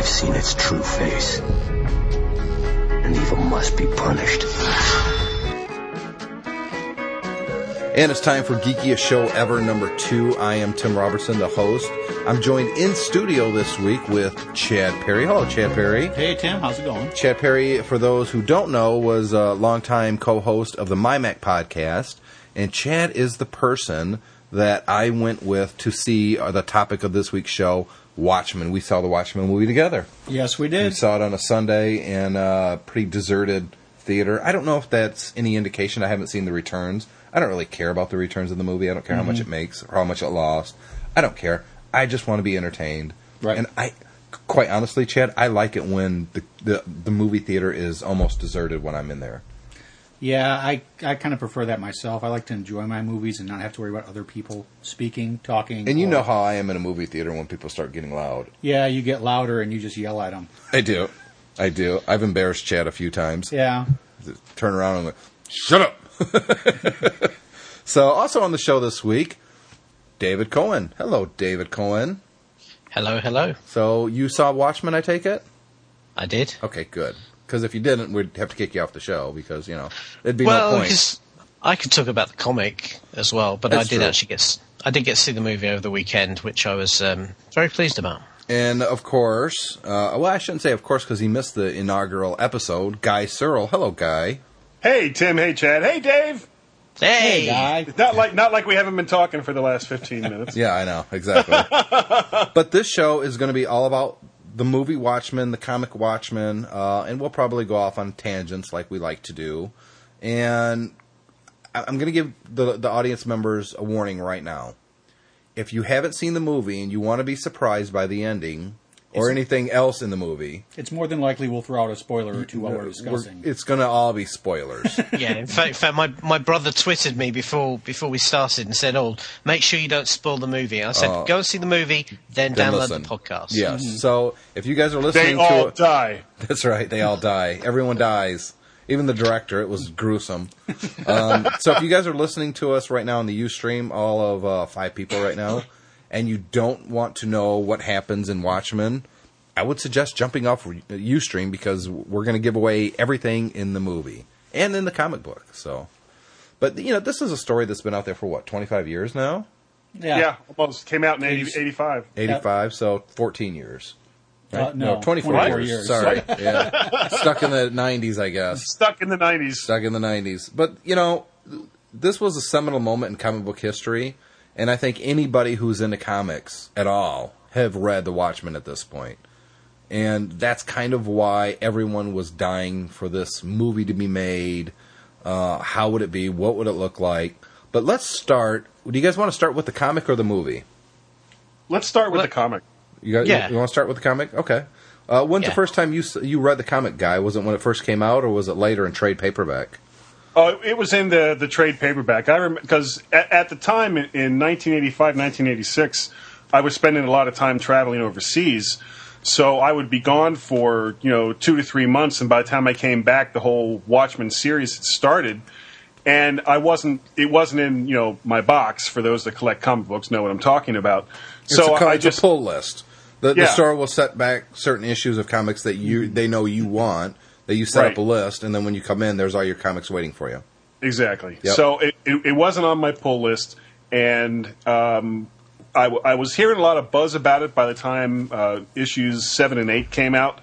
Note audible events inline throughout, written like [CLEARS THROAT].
I've seen its true face. And evil must be punished. And it's time for Geekiest Show Ever number two. I am Tim Robertson, the host. I'm joined in studio this week with Chad Perry. Hello, Chad Perry. Hey, Tim, how's it going? Chad Perry, for those who don't know, was a longtime co-host of the MyMac podcast, and Chad is the person that I went with to see uh, the topic of this week's show, Watchmen. We saw the Watchmen movie together. Yes, we did. We saw it on a Sunday in a pretty deserted theater. I don't know if that's any indication. I haven't seen the returns. I don't really care about the returns of the movie. I don't care how much Mm-hmm. it makes or how much it lost. I don't care. I just want to be entertained. Right. And I, quite honestly, Chad, I like it when the, the the movie theater is almost deserted when I'm in there. Yeah, I I kind of prefer that myself. I like to enjoy my movies and not have to worry about other people speaking, talking. And you or- know how I am in a movie theater when people start getting loud. Yeah, you get louder and you just yell at them. I do. I do. I've embarrassed Chad a few times. Yeah. turn around and go, shut up. [LAUGHS] so, also on the show this week, David Cohen. Hello, David Cohen. Hello, hello. So, you saw Watchmen, I take it? I did. Okay, good. Because if you didn't, we'd have to kick you off the show because, you know, it'd be well, no point. because I could talk about the comic as well, but That's I did true. actually get I did get to see the movie over the weekend, which I was um, very pleased about. And of course, uh, well, I shouldn't say of course because he missed the inaugural episode. Guy Searle. Hello, Guy. Hey Tim, hey Chad, hey Dave. Hey, Guy. Not like not like we haven't been talking for the last fifteen minutes. [LAUGHS] Yeah, I know exactly. [LAUGHS] but this show is going to be all about the movie Watchmen, the comic Watchmen, uh, and we'll probably go off on tangents like we like to do. And I'm going to give the the audience members a warning right now. If you haven't seen the movie and you want to be surprised by the ending or It's- anything else in the movie, It's more than likely we'll throw out a spoiler or two while we're we're- discussing. it's going to all be spoilers. [LAUGHS] yeah. In fact, in fact, my my brother twittered me before before we started and said, "Oh, make sure you don't spoil the movie." I said, Oh. "Go and see the movie, then, Then download listen. the podcast." Yes. So if you guys are They listening to They all it, die. [LAUGHS] That's right. They all die. Everyone dies. Even the director. It was gruesome. [LAUGHS] Um, so if you guys are listening to us right now on the U stream, all of uh, five people right now, and you don't want to know what happens in Watchmen, I would suggest jumping off UStream because we're going to give away everything in the movie and in the comic book. So, but you know, this is a story that's been out there for what twenty five years now, Yeah. almost came out in 80, 85. eighty five, so fourteen years. Uh, no, 24 24 years. years. Sorry. [LAUGHS] yeah. Stuck in the 90s, I guess. Stuck in the nineties. stuck in the 90s. But, you know, this was a seminal moment in comic book history, and I think anybody who's into comics at all have read The Watchmen at this point. And that's kind of why everyone was dying for this movie to be made. Uh, how would it be? What would it look like? But let's start. Do you guys want to start with the comic or the movie? Let's start with Let- the comic. You, guys, Yeah. you, want to start with the comic? Okay. Uh, when's the first time you you read the comic, guy? Was it when it first came out, or was it later in trade paperback? Oh, it was in the the trade paperback. I remember because at, at the time in, in 1985, 1986, I was spending a lot of time traveling overseas. So I would be gone for you know two to three months, and by the time I came back, the whole Watchmen series had started. And I wasn't. It wasn't in you know my box. For those that collect comic books, know what I'm talking about. It's so a, I it's just a pull list. The, the store will set back certain issues of comics that you they know you want. That you set Right. up a list, and then when you come in, there's all your comics waiting for you. Exactly. Yep. So it, it, it wasn't on my pull list, and um, I, w- I was hearing a lot of buzz about it by the time uh, issues seven and eight came out.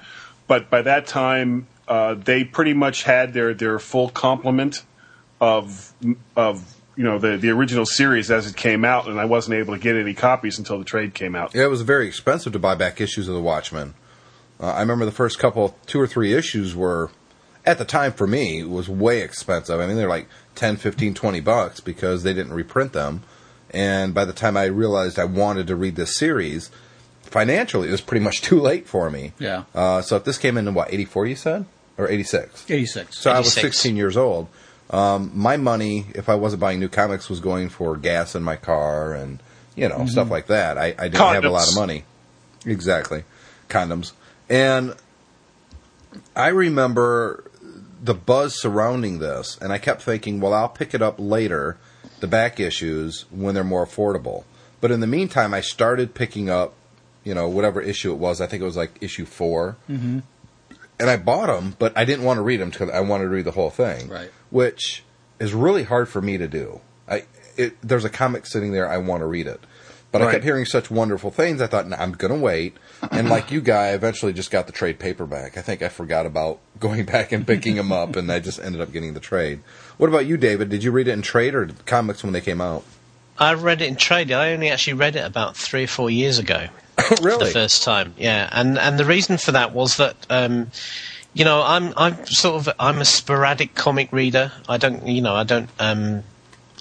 But by that time, uh, they pretty much had their, their full complement of of you know the the original series as it came out, and I wasn't able to get any copies until the trade came out. Yeah, it was very expensive to buy back issues of the Watchmen. Uh, I remember the first couple, two or three issues were, at the time for me, was way expensive. I mean, they're like 10, 15, 20 bucks because they didn't reprint them. And by the time I realized I wanted to read this series, financially, it was pretty much [LAUGHS] too late for me. Yeah. Uh, so if this came in, in what, 84 you said? Or 86? 86. So I was 16 years old. Um, my money, if I wasn't buying new comics, was going for gas in my car and you know stuff like that. I, I didn't have a lot of money. Exactly, condoms. And I remember the buzz surrounding this, and I kept thinking, well, I'll pick it up later, the back issues when they're more affordable. But in the meantime, I started picking up, you know, whatever issue it was. I think it was like issue 4 mm-hmm. and I bought them, but I didn't want to read them because I wanted to read the whole thing, Right. Which is really hard for me to do. I it, there's a comic sitting there, I want to read it, but I kept hearing such wonderful things. I thought nah, I'm going to wait, and [CLEARS THROAT] like you guy, I eventually just got the trade paperback. I think I forgot about [LAUGHS] going back and picking them up, and I just ended up getting the trade. What about you, David? Did you read it in trade or comics when they came out? I read it in trade. I only actually read it about three or four years ago. [COUGHS] really? the first time. Yeah, and and the reason for that was that. Um, you know, I'm I'm sort of I'm a sporadic comic reader. I don't, you know, I don't, um,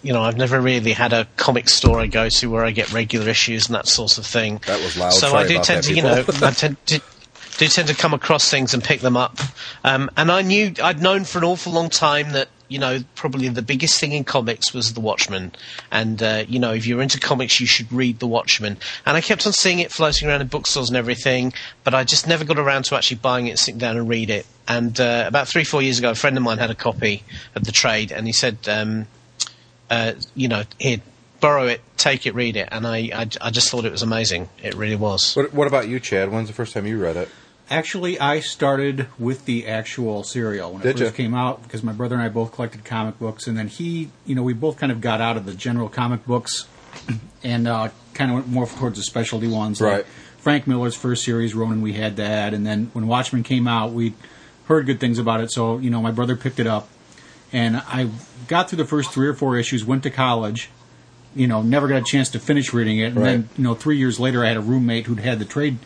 you know, I've never really had a comic store I go to where I get regular issues and that sort of thing. That was loud. So Sorry I do tend to, you know. I tend to, do tend to come across things and pick them up. Um, and I knew I'd known for an awful long time that you know probably the biggest thing in comics was The Watchmen, and uh, you know if you're into comics you should read The Watchmen. And I kept on seeing it floating around in bookstores and everything, but I just never got around to actually buying it, sitting down and read it. And uh, about three four years ago, a friend of mine had a copy of the trade, and he said, um, uh, you know, here. Borrow it, take it, read it, and I, I, I just thought it was amazing. It really was. What, what about you, Chad? When's the first time you read it? Actually, I started with the actual serial when it first ya? came out because my brother and I both collected comic books, and then he, you know, we both kind of got out of the general comic books [CLEARS THROAT] and uh, kind of went more towards the specialty ones. like Right. Frank Miller's first series, Ronin, we had that, and then when Watchmen came out, we heard good things about it. So you know, my brother picked it up, and I got through the first three or four issues. Went to college, you know, never got a chance to finish reading it. And Right. then, you know, three years later, I had a roommate who'd had the trade,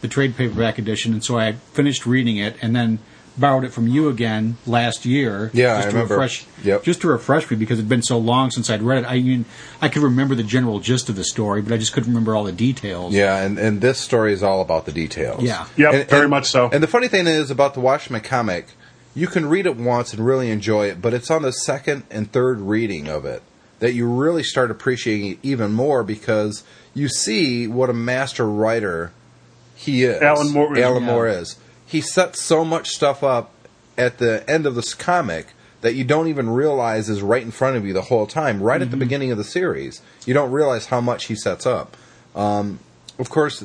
the trade paperback edition, and so I finished reading it, and then borrowed it from you again last year. Yeah, just I to remember. Refresh, Yep. Just to refresh me because it'd been so long since I'd read it. I mean, I could remember the general gist of the story, but I just couldn't remember all the details. Yeah, and, and this story is all about the details. Yeah. Yep, And- very and- much so. And the funny thing is about the Watchmen comic, you can read it once and really enjoy it, but it's on the second and third reading of it that you really start appreciating it even more because you see what a master writer he is. Alan Moore is, Alan yeah. Moore is. He sets so much stuff up at the end of this comic that you don't even realize is right in front of you the whole time. Right at the beginning of the series, you don't realize how much he sets up. Um, of course,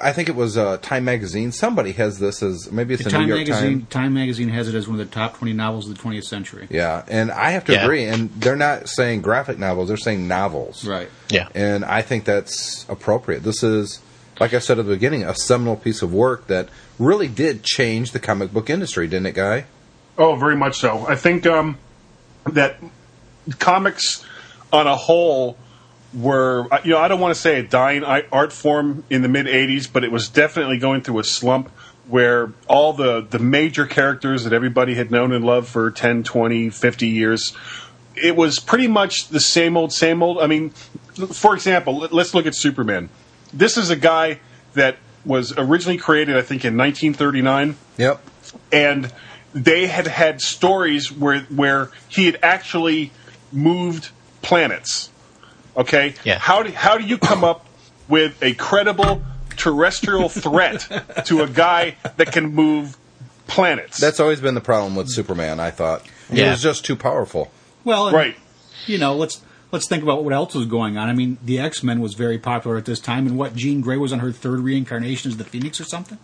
I think it was uh, Time Magazine. Somebody has this as maybe it's The the, Time New York magazine, Times. Time magazine has it as one of the top twenty novels of the twentieth century. Yeah, and I have to Yeah. agree. And they're not saying graphic novels; they're saying novels. Right. Yeah. And I think that's appropriate. This is, like I said at the beginning, a seminal piece of work that really did change the comic book industry, didn't it, Guy? Oh, very much so. I think um, that comics on a whole were, uh, you know, I don't want to say a dying art form in the mid 80s, but it was definitely going through a slump where all the, the major characters that everybody had known and loved for 10, 20, 50 years, it was pretty much the same old, same old. I mean, for example, let- let's look at Superman. This is a guy that was originally created, I think, in 1939 Yep. and they had had stories where where he had actually moved planets. Okay, Yeah. How do how do you come up with a credible terrestrial threat [LAUGHS] to a guy that can move planets? That's always been the problem with Superman. I thought he Yeah. was just too powerful. Well, and, right. You know, let's let's think about what else was going on. I mean, the X Men was very popular at this time, and what Jean Grey was on her third reincarnation as the Phoenix or something.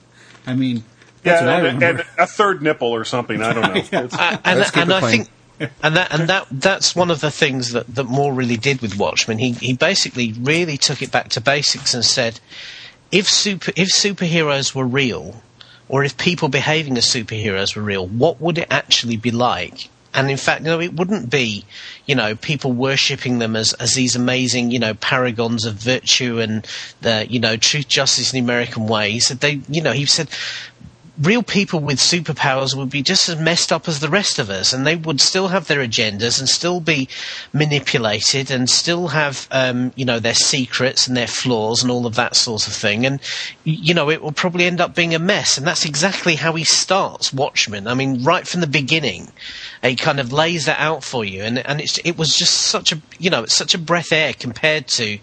I mean, that's Yeah, what I and, remember. and a third nipple or something. I don't know. [LAUGHS] It's- and Let's keep and it I plain. think and that and that that's one of the things that, that Moore really did with Watchmen. He he basically really took it back to basics and said, if super if superheroes were real, or if people behaving as superheroes were real, what would it actually be like? And in fact, no, it wouldn't be, you know, people worshipping them as, as these amazing, you know, paragons of virtue and the, you know, truth, justice, and the American way. He said they, you know, he said real people with superpowers would be just as messed up as the rest of us, and they would still have their agendas and still be manipulated and still have, um, you know, their secrets and their flaws and all of that sort of thing. And, you know, it will probably end up being a mess. And that's exactly how he starts Watchmen. I mean, right from the beginning, he kind of lays that out for you. And, and it was just such a, you know, such a breath air compared to,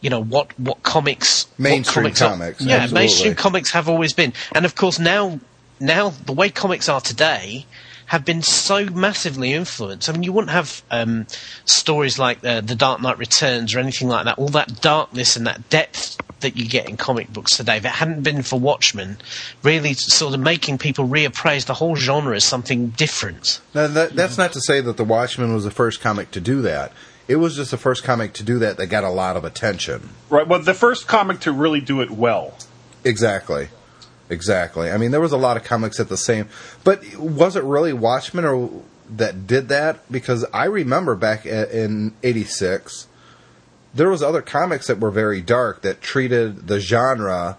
you know, what, what comics, what Mainstream comics are- yeah, absolutely. mainstream comics have always been, and of course now, now the way comics are today, have been so massively influenced. I mean, you wouldn't have um, stories like uh, The Dark Knight Returns or anything like that. All that darkness and that depth that you get in comic books today. If it hadn't been for Watchmen, really sort of making people reappraise the whole genre as something different. Now, that, that's not to say that The Watchmen was the first comic to do that. It was just the first comic to do that that got a lot of attention. Right. Well, the first comic to really do it well. Exactly. Exactly. I mean, there was a lot of comics at the same, but was it really Watchmen or that did that? Because I remember back in '86, there was other comics that were very dark that treated the genre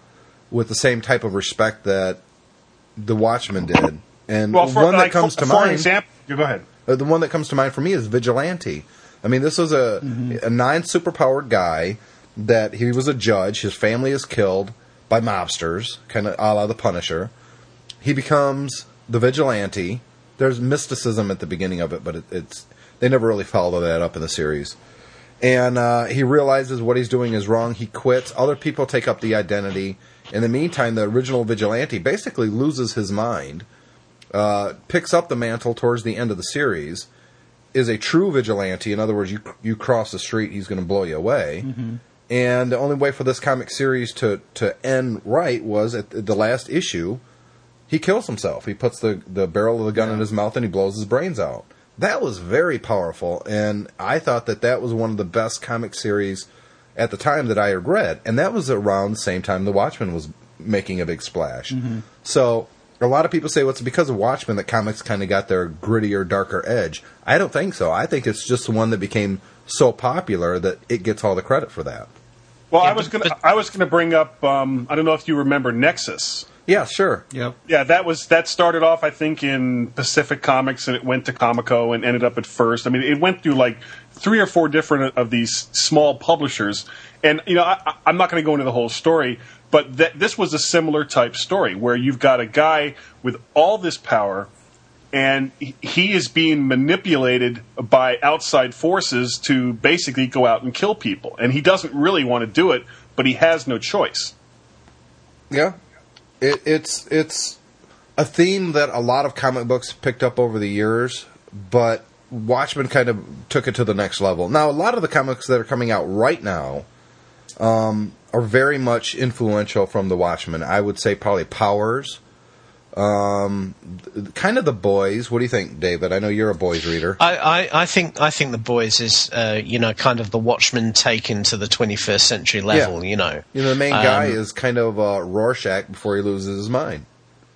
with the same type of respect that the Watchmen did. And Well, for, one that like, comes to for mind, example, go ahead. uh, the one that comes to mind for me is Vigilante. I mean, this was a a non superpowered guy that he was a judge. His family is killed by mobsters, kind of a la the Punisher. He becomes the vigilante. There's mysticism at the beginning of it, but it, it's they never really follow that up in the series. And uh, he realizes what he's doing is wrong. He quits. Other people take up the identity. In the meantime, the original vigilante basically loses his mind uh, picks up the mantle towards the end of the series, is a true vigilante. In other words, you you cross the street, he's going to blow you away. And the only way for this comic series to to end right was at the last issue, he kills himself. He puts the the barrel of the gun in his mouth and he blows his brains out. That was very powerful, and I thought that that was one of the best comic series at the time that I had read, and that was around the same time The Watchmen was making a big splash. Mm-hmm. So a lot of people say, well, it's because of Watchmen that comics kind of got their grittier, darker edge. I don't think so. I think it's just the one that became so popular that it gets all the credit for that. Well, Yeah, I was but- gonna but- I was gonna bring up. Um, I don't know if you remember Nexus. Yeah, sure. Yep. Yeah, that was that started off I think in Pacific Comics and it went to Comico and ended up at first. I mean, it went through like three or four different of these small publishers. And you know, I, I- I'm not going to go into the whole story, but th- this was a similar type story where you've got a guy with all this power and he- is being manipulated by outside forces to basically go out and kill people. And he doesn't really want to do it, but he has no choice. Yeah, it, it's it's a theme that a lot of comic books picked up over the years, but Watchmen kind of took it to the next level. Now, a lot of the comics that are coming out right now um, are very much influential from the Watchmen. I would say probably Powers, um, th- kind of the Boys. What do you think, David? I know you're a Boys reader. I, I, I think I think the boys is uh, you know kind of the Watchmen taken to the 21st century level. You know You know, the main guy Um, is kind of uh, Rorschach before he loses his mind.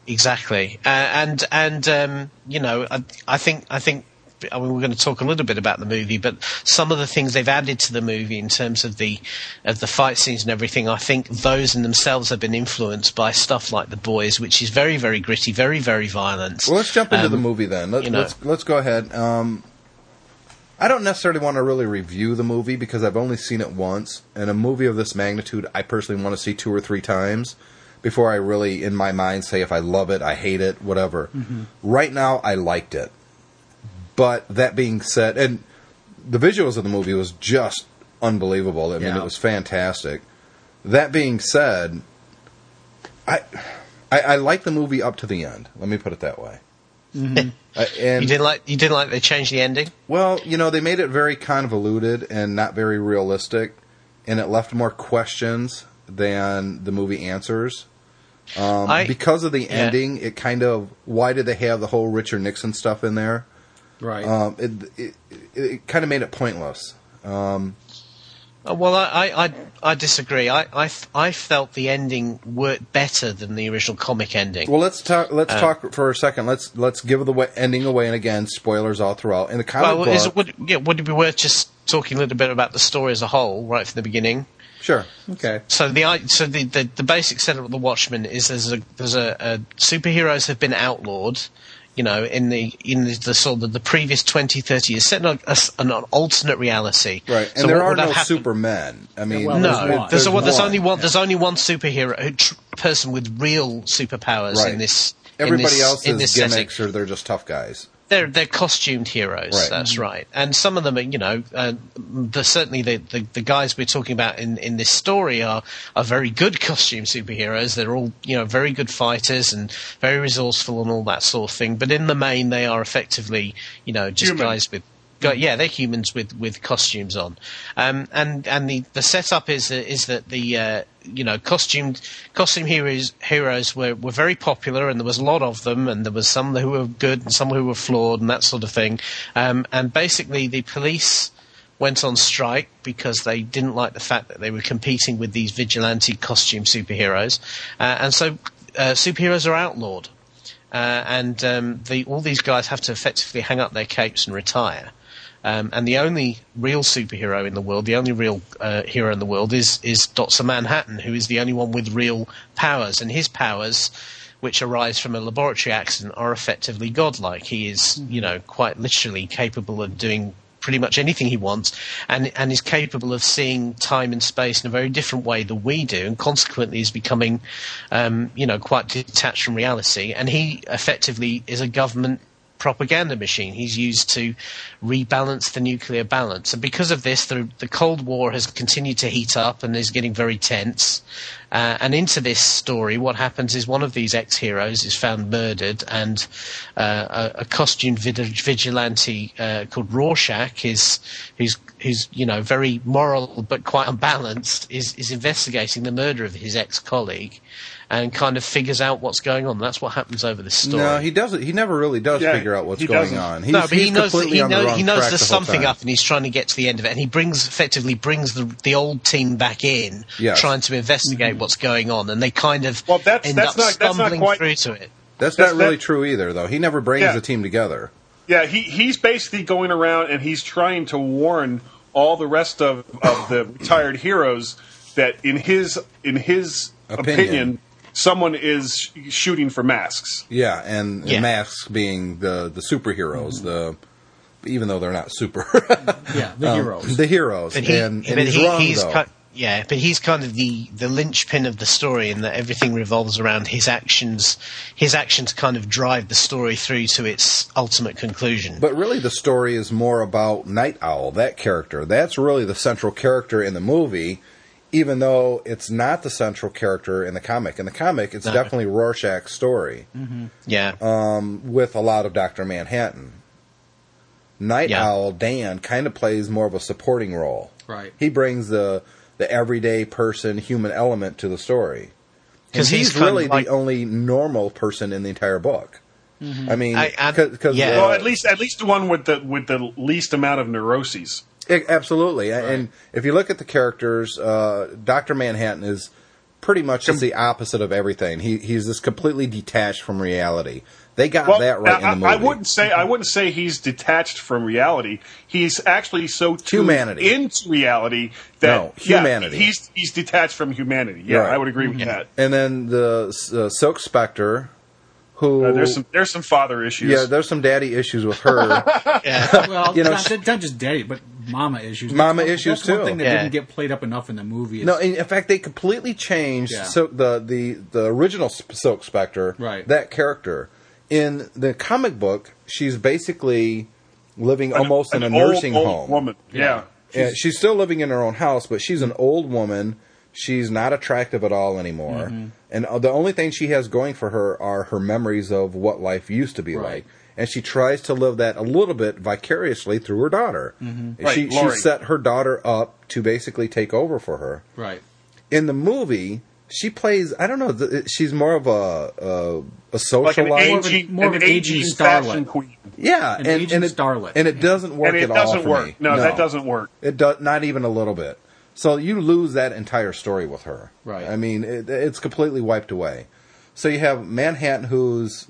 exactly, uh, and and um, you know I, I think I think. I mean, we're going to talk a little bit about the movie, but some of the things they've added to the movie in terms of the of the fight scenes and everything, I think those in themselves have been influenced by stuff like The Boys, which is very, very gritty, very, very violent. Well, let's jump into Um, the movie then. Let, you know. Let's let's go ahead. Um, I don't necessarily want to really review the movie because I've only seen it once, and a movie of this magnitude, I personally want to see two or three times before I really, in my mind, say if I love it, I hate it, whatever. Right now, I liked it, but that being said, and the visuals of the movie was just unbelievable. I mean, Yeah. it was fantastic. That being said, I, I I like the movie up to the end. Let me put it that way. [LAUGHS] I- and you didn't like you didn't like they changed the ending. well, you know, they made it very convoluted and not very realistic, and it left more questions than the movie answers. Um, I- because of the yeah. ending, it kind of why did they have the whole Richard Nixon stuff in there? Right. Um, it, it, it, it kind of made it pointless. Uh, Well, I, I, I, disagree. I. I, I, felt the ending worked better than the original comic ending. Well, let's talk. Uh, Let's talk for a second. Let's let's give the ending away, and again, spoilers all throughout. In the comic Well, book, is it, would, yeah, would it be worth just talking a little bit about the story as a whole, right from the beginning? sure. okay. So the so the, the, the basic setup of the Watchmen is there's a there's a, a superheroes have been outlawed, you know, in the in the, the sort of the previous 20, 30 years, set in a, a s- an alternate reality. Right, and So there are no happened- supermen. I mean, well, No, There's there's, there's, there's there's one. only one. There's only one superhero who, tr- person with real superpowers Right. in this. in Everybody this- else in is this setting. gimmicks, or they're just tough guys. They're they're costumed heroes. Right. That's right. And some of them are, you know, uh, the, certainly the, the the guys we're talking about in, in this story are are very good costume superheroes. They're all you know very good fighters and very resourceful and all that sort of thing. But in the main, they are effectively you know just Human. guys with. Go- Yeah, they're humans with, with costumes on, um, and and the, the setup is is that the uh, you know costumed costume heroes heroes were, were very popular and there was a lot of them and there was some who were good and some who were flawed and that sort of thing. Um, and basically the police went on strike because they didn't like the fact that they were competing with these vigilante costume superheroes. Uh, and so uh, superheroes are outlawed. Uh, and um, the, all these guys have to effectively hang up their capes and retire. Um, and the only real superhero in the world, the only real uh, hero in the world, is is Doctor Manhattan, who is the only one with real powers. And his powers, which arise from a laboratory accident, are effectively godlike. He is, you know, quite literally capable of doing pretty much anything he wants, and and is capable of seeing time and space in a very different way than we do, and consequently is becoming, um, you know, quite detached from reality. And he effectively is a government propaganda machine. He's used to rebalance the nuclear balance. And because of this, the, the Cold War has continued to heat up and is getting very tense. Uh, and into this story, what happens is one of these ex heroes is found murdered, and uh, a, a costumed vigilante uh, called Rorschach is who's who's you know very moral but quite unbalanced is is investigating the murder of his ex colleague, and kind of figures out what's going on. That's what happens over this story. No, he doesn't. He never really does Yeah, figure out what's going doesn't. on. He's, no, but he's he knows completely he, on the wrong he knows there's the something time. up, and he's trying to get to the end of it. And he brings effectively brings the the old team back in, Yes. trying to investigate what's going on, and they kind of Well, that's- end that's up not- that's not stumbling quite- through to it. That's, That's- not really that- true either, though. He never brings Yeah. the team together. Yeah, he, he's basically going around and he's trying to warn all the rest of, of the retired heroes that in his in his Opinion. opinion, someone is shooting for masks. Yeah, and, and Yeah. masks being the the superheroes, the even though they're not super, [LAUGHS] Yeah, the um, heroes. the heroes, But he, and, and but he's he, wrong he's though. yeah, but he's kind of the the linchpin of the story, in that everything revolves around his actions. His actions kind of drive the story through to its ultimate conclusion. But really, the story is more about Night Owl, that character. That's really the central character in the movie, even though it's not the central character in the comic. In the comic, it's No. definitely Rorschach's story yeah, um, with a lot of Dr. Manhattan. Night Yeah. Owl, Dan, kind of plays more of a supporting role. Right. He brings the, the everyday person, human element to the story. Because he's he's, really like- the only normal person in the entire book. I mean, I- I- because yeah. Well, at least at least the one with the with the least amount of neuroses. I- E, absolutely. And if you look at the characters, uh, Doctor Manhattan is pretty much just the opposite of everything. He he's just completely detached from reality. They got Well, that right I, in the movie. I wouldn't say I wouldn't say he's detached from reality. He's actually so Humanity. into reality that No, yeah, humanity. he's he's detached from humanity. Yeah, Right. I would agree with that. and then the uh, Silk Spectre, who Uh, there's some there's some father issues. yeah, there's some daddy issues with her. [LAUGHS] yeah. well, [LAUGHS] you know, not, sh- not just daddy, but mama issues. Mama That's one- issues, that's one too. thing that Yeah. didn't get played up enough in the movie. Is, no, in, in fact, they completely changed Yeah. so the the the original Silk Spectre. Right. That character in the comic book, she's basically living An- almost in a old, nursing old home. Woman. Yeah. Yeah, she's still living in her own house, but she's an old woman. She's not attractive at all anymore. Mm-hmm. And uh, the only thing she has going for her are her memories of what life used to be Right. like. And she tries to live that a little bit vicariously through her daughter. Mm-hmm. Right, She, she set her daughter up to basically take over for her. right. In the movie, she plays, I don't know, she's more of a, a, a Like an socialite. More aging, more of an an aging aging starlet. fashion queen. yeah, An and, aging and, it, starlet. and it doesn't work And it at doesn't for work. me. No, that doesn't work. It does not even a little bit. So you lose that entire story with her. Right. I mean, it, it's completely wiped away. So you have Manhattan, who's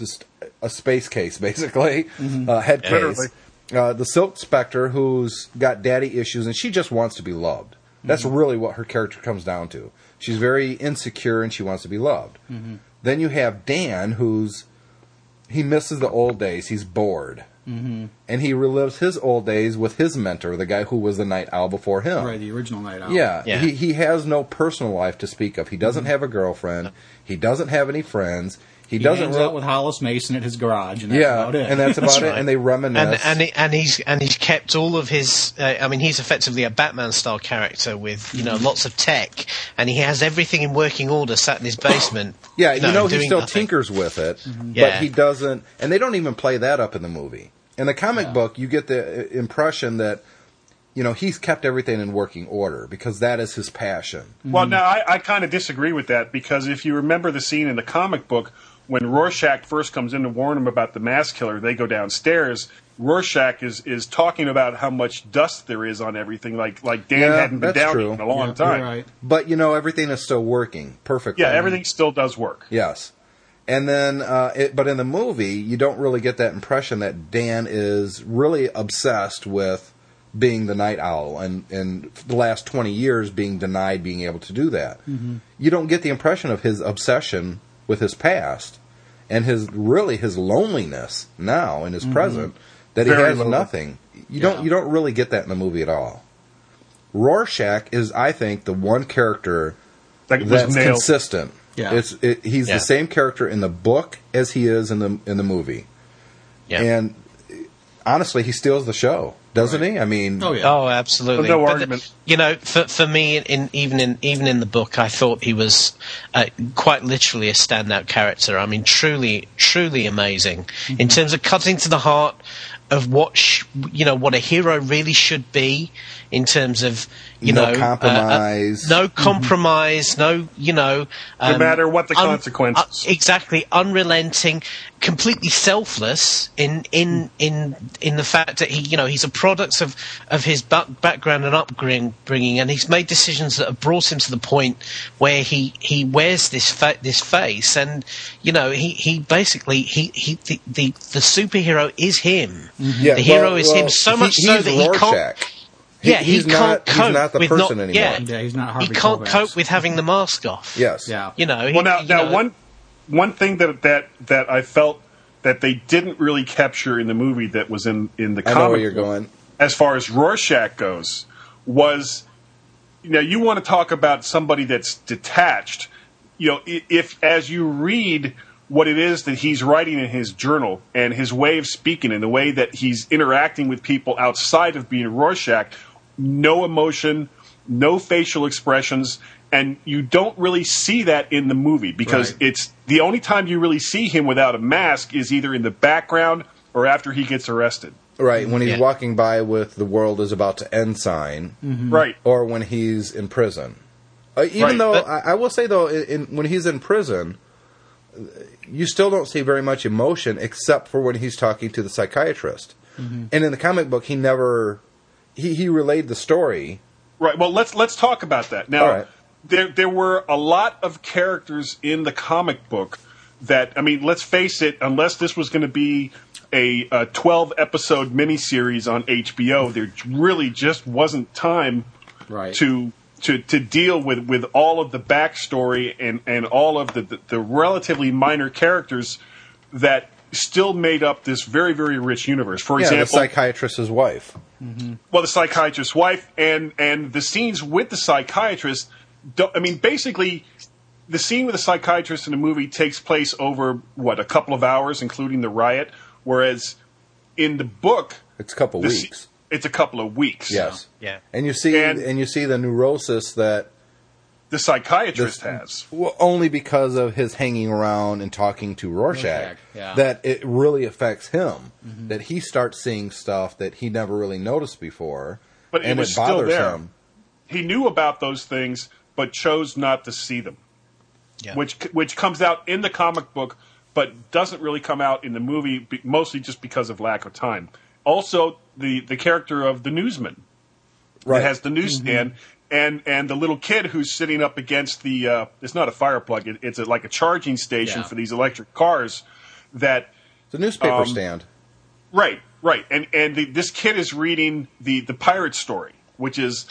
just a space case, [LAUGHS] basically, uh, head case. Literally. Uh, the Silk Spectre, who's got daddy issues, and she just wants to be loved. That's really what her character comes down to. She's very insecure and she wants to be loved. Then you have Dan, who's he misses the old days. He's bored. Mm-hmm. And he relives his old days with his mentor, the guy who was the night owl before him. Right, the original Night Owl. Yeah, Yeah. He, he has no personal life to speak of. He doesn't have a girlfriend. He doesn't have any friends. He, He doesn't hangs real- out with Hollis Mason at his garage, and that's yeah, about it. and that's about That's it. right. And they reminisce. and and and he's and he's kept all of his. Uh, I mean, he's effectively a Batman style character with you know Mm-hmm. lots of tech, and he has everything in working order sat in his basement. [COUGHS] yeah, you know, he doing still nothing. tinkers with it, but Yeah. he doesn't. And they don't even play that up in the movie. In the comic Yeah. book, you get the uh, impression that you know he's kept everything in working order because that is his passion. Well, now I, I kind of disagree with that because if you remember the scene in the comic book when Rorschach first comes in to warn him about the mass killer, they go downstairs. Rorschach is, is talking about how much dust there is on everything, like like Dan Yeah, hadn't been down true. in a long Yeah, time. right. But you know, everything is still working perfectly. Yeah, everything still does work. Yes. And then, uh, it, but in the movie, you don't really get that impression that Dan is really obsessed with being the night owl, and and the last twenty years being denied being able to do that. You don't get the impression of his obsession with his past and his really his loneliness now in his mm-hmm. present that he has lonely. nothing. You don't you don't really get that in the movie at all. Rorschach is, I think, the one character That that's nailed. consistent. Yeah. It's it, he's Yeah. the same character in the book as he is in the in the movie, Yeah. and honestly, he steals the show, doesn't he? I mean, oh yeah, Oh, absolutely. No But the- argument. you know, for for me, in even in even in the book, I thought he was uh, quite literally a standout character. I mean, truly, truly amazing in terms of cutting to the heart of what sh- you know what a hero really should be in terms of you No know uh, uh, compromise. no compromise, no you know, No um, matter what the consequences. uh, exactly unrelenting, completely selfless in in in in the fact that he you know he's a product of of his back, background and upbringing, and he's made decisions that have brought him to the point where he he wears this fa- this face, and you know he he basically he he the the, the superhero is him. yeah, the hero well- is well, him so he- much so he's that he can't. Rorschach. He- Yeah, he he's can't not. cope he's not the with person not, anymore. Yeah, Yeah, he's not Harvey he can't Kovacs. cope with having the mask off. Yes. yeah. You know. he- Well, now, you now know, one one thing that that that I felt that they didn't really capture in the movie that was in in the I comic know where you're going. as far as Rorschach goes, was you know you want to talk about somebody that's detached. You know, if as you read what it is that he's writing in his journal and his way of speaking and the way that he's interacting with people outside of being Rorschach, no emotion, no facial expressions, and you don't really see that in the movie because Right. it's the only time you really see him without a mask is either in the background or after he gets arrested. Right when he's Yeah. walking by with "the world is about to end" sign, Right. or when he's in prison. Uh, even Right, though but- I, I will say though, in, in, when he's in prison, you still don't see very much emotion except for when he's talking to the psychiatrist. And in the comic book, he never he he relayed the story. Right. Well, let's let's talk about that now. Right. There there were a lot of characters in the comic book that I mean, let's face it. Unless this was going to be a, a twelve episode miniseries on HBO, there really just wasn't time Right. to to to deal with with all of the backstory and and all of the the, the relatively minor characters that still made up this very very rich universe. For Yeah, the psychiatrist's wife. Mm-hmm. well, the psychiatrist's wife and and the scenes with the psychiatrist. Don't, I mean, basically, the scene with the psychiatrist in the movie takes place over what a couple of hours, including the riot. Whereas in the book, It's a couple the se- weeks. it's a couple of weeks. Yes. Yeah. And you see And- and, you see the neurosis that the psychiatrist This- has. well, only because of his hanging around and talking to Rorschach, Rorschach, yeah. that it really affects him. Mm-hmm. That he starts seeing stuff that he never really noticed before, But it and was it still bothers there. him. He knew about those things, but chose not to see them. Yeah. which which comes out in the comic book, but doesn't really come out in the movie, mostly just because of lack of time. Also, the the character of the newsman Right. that has the newsstand, mm-hmm. And and the little kid who's sitting up against the uh, it's not a fire plug, it, it's a, like a charging station Yeah. for these electric cars. That the newspaper um, stand. right, right, and and the, this kid is reading the the pirate story, which is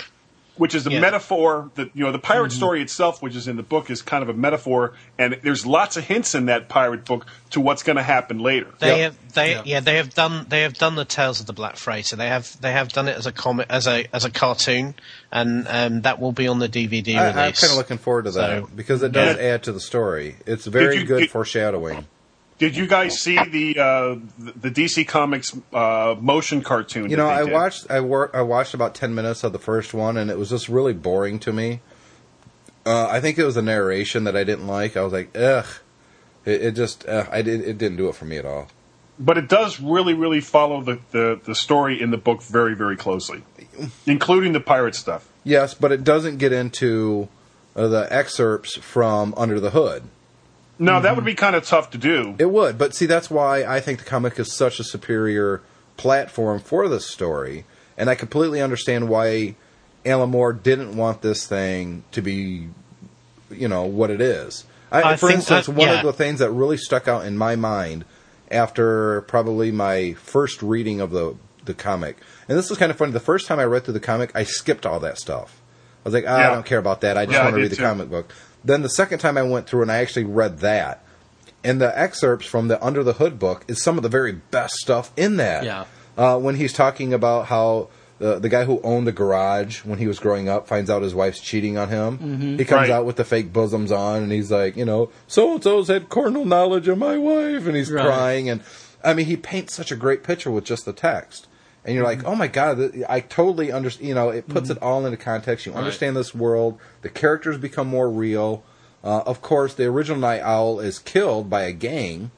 which is a Yeah. metaphor that you know the pirate story itself, which is in the book, is kind of a metaphor, and there's lots of hints in that pirate book to what's going to happen later. They Yep. have they Yeah. yeah. they have done they have done the Tales of the Black Freighter. They have they have done it as a comic as a as a cartoon, and um, that will be on the DVD I, I'm kind of looking forward to that So- because it does Yeah. add to the story. It's very you- good did- foreshadowing. Did you guys see the uh, the DC Comics uh, motion cartoon? You know, I did? watched I, wor- I watched about ten minutes of the first one, and it was just really boring to me. Uh, I think it was the narration that I didn't like. I was like, ugh. It, it just uh, I did it didn't do it for me at all. but it does really, really follow the, the, the story in the book very, very closely, including the pirate stuff. Yes, but it doesn't get into uh, the excerpts from Under the Hood. No, that would be kind of tough to do. It would, but see, that's why I think the comic is such a superior platform for this story, and I completely understand why Alan Moore didn't want this thing to be, you know, what it is. I, I for instance, that- one yeah. of the things that really stuck out in my mind after probably my first reading of the the comic, and this is kind of funny. The first time I read through the comic, I skipped all that stuff. I was like, ah, I don't care about that. I just Yeah, want to read the too. comic book. Then the second time I went through and I actually read that, and the excerpts from the Under the Hood book is some of the very best stuff in that. Yeah. Uh, when he's talking about how the the guy who owned the garage when he was growing up finds out his wife's cheating on him. He comes Right. out with the fake bosoms on, and he's like, you know, so and so's had carnal knowledge of my wife, and he's Right. crying, and I mean, he paints such a great picture with just the text. And you're like, oh my god, I totally understand. You know, it puts it all into context. You understand this world. The characters become more real. Uh, of course, the original Night Owl is killed by a gang,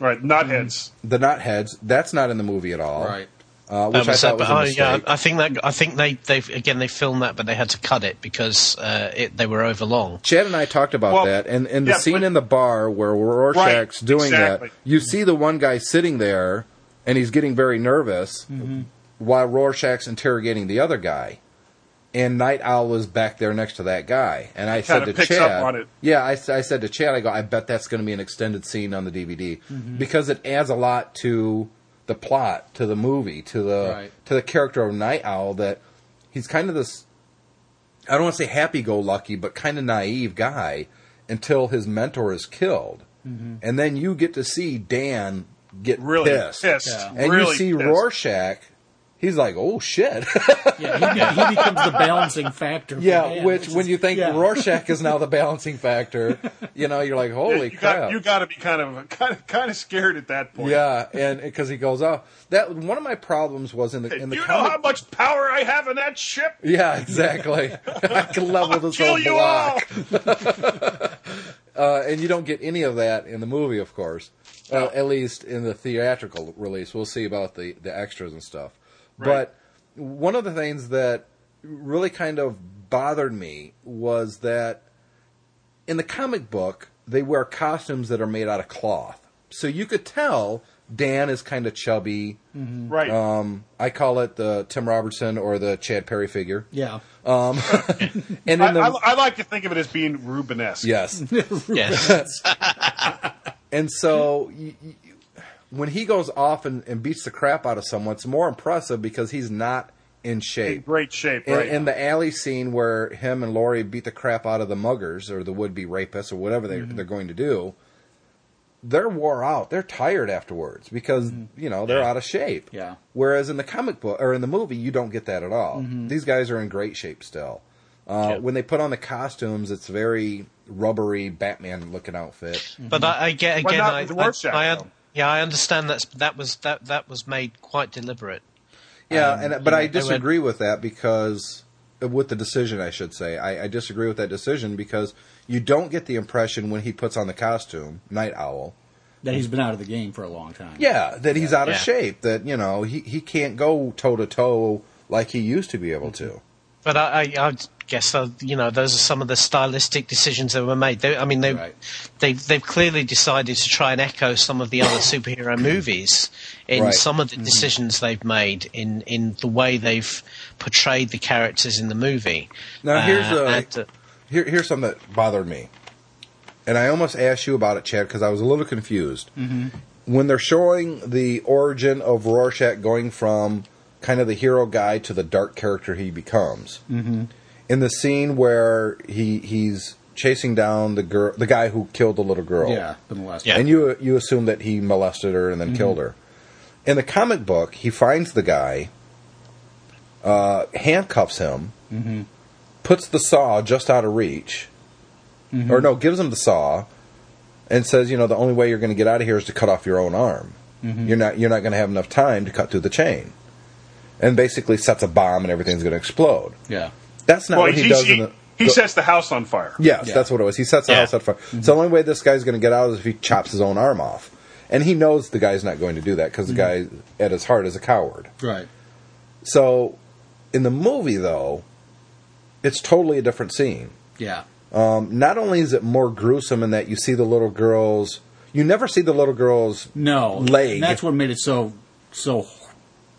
Right, knotheads. the Knotheads. That's not in the movie at all. Right. Uh, That which I was thought it, was but a oh, mistake. yeah, I think that I think they they again they filmed that, but they had to cut it because uh, it, they were over long. Chad and I talked about Well, that, and, and the yeah, scene but- in the bar where Rorschach's Right, doing exactly. that, you see the one guy sitting there, and he's getting very nervous while Rorschach's interrogating the other guy, and Night Owl was back there next to that guy, and I said to Chad, up on it. yeah, I, I said to Chad, I go, I bet that's going to be an extended scene on the DVD Mm-hmm. because it adds a lot to the plot, to the movie, to the Right. to the character of Night Owl that he's kind of this I don't want to say happy go lucky, but kind of naive guy until his mentor is killed. And then you get to see Dan get Really pissed. pissed. Yeah. And really you see pissed. Rorschach, he's like, oh shit. [LAUGHS] Yeah, he, he becomes the balancing factor. for yeah, Dan, which is- when you think yeah. Rorschach is now the balancing factor, you know, you're like, holy you crap. got you got to be kind of kind of kind of scared at that point. yeah, and because he goes oh, That one of my problems was in the in the you know how much power I have in that ship? Yeah, exactly. [LAUGHS] I can level this Kill whole you block. all! [LAUGHS] Uh, and you don't get any of that in the movie, of course. Uh, at least in the theatrical release. We'll see about the, the extras and stuff. But one of the things that really kind of bothered me was that in the comic book, they wear costumes that are made out of cloth. So you could tell Dan is kind of chubby. Right. Um, I call it the Tim Robertson or the Chad Perry figure. Yeah. [LAUGHS] And in I, the, I, I like to think of it as being Rubenesque. yes. [LAUGHS] Yes, [LAUGHS] And so y y when he goes off and, and beats the crap out of someone, it's more impressive because he's not in In shape. great shape, In, right? in the alley scene where him and Laurie beat the crap out of the muggers or the would-be rapists or whatever they, Mm-hmm. they're going to do, they're wore out. They're tired afterwards because you know they're out of shape. Mm-hmm. Yeah. Whereas in the comic book or in the movie, you don't get that at all. Mm-hmm. These guys are in great shape still. Uh, Yeah. When they put on the costumes, it's very rubbery Batman-looking outfit. but I, I get again. not I, with the I- Rorschach, I yeah, I understand that's that was that that was made quite deliberate. Yeah, Um, and but you I know, they went- disagree with that because with the decision, I should say, I, I disagree with that decision because you don't get the impression when he puts on the costume, Night Owl. That he's been out of the game for a long time. Yeah, that he's out of shape. That you know he he can't go toe to toe like he used to be able to. But I, I, I guess uh, you know those are some of the stylistic decisions that were made. They, I mean, they Right. they they've clearly decided to try and echo some of the other [COUGHS] superhero movies in Right. some of the decisions they've made in in the way they've portrayed the characters in the movie. Now here's Uh, a and, uh, here, here's something that bothered me, and I almost asked you about it, Chad, because I was a little confused. Mm-hmm. When they're showing the origin of Rorschach going from kind of the hero guy to the dark character he becomes, mm-hmm. In the scene where he he's chasing down the girl, the guy who killed the little girl. Yeah, the molester. Yeah. And you you assume that he molested her and then mm-hmm. killed her. In the comic book, he finds the guy, uh, handcuffs him, mm-hmm. puts the saw just out of reach, mm-hmm. or no, gives him the saw, and says, you know, the only way you're going to get out of here is to cut off your own arm. You're not you're not going to have enough time to cut through the chain, and basically sets a bomb and everything's going to explode. Yeah. That's not Well, what he he, does. he, in the, he sets the house on fire. Yes, Yeah. that's what it was. He sets the Yeah. house on fire. So the only way this guy's going to get out is if he chops his own arm off. And he knows the guy's not going to do that because the guy, at his heart, is a coward. Right. So in the movie, though, it's totally a different scene. Yeah. Um, not only is it more gruesome in that you see the little girls, you never see the little girls. No. Leg. And that's what made it so so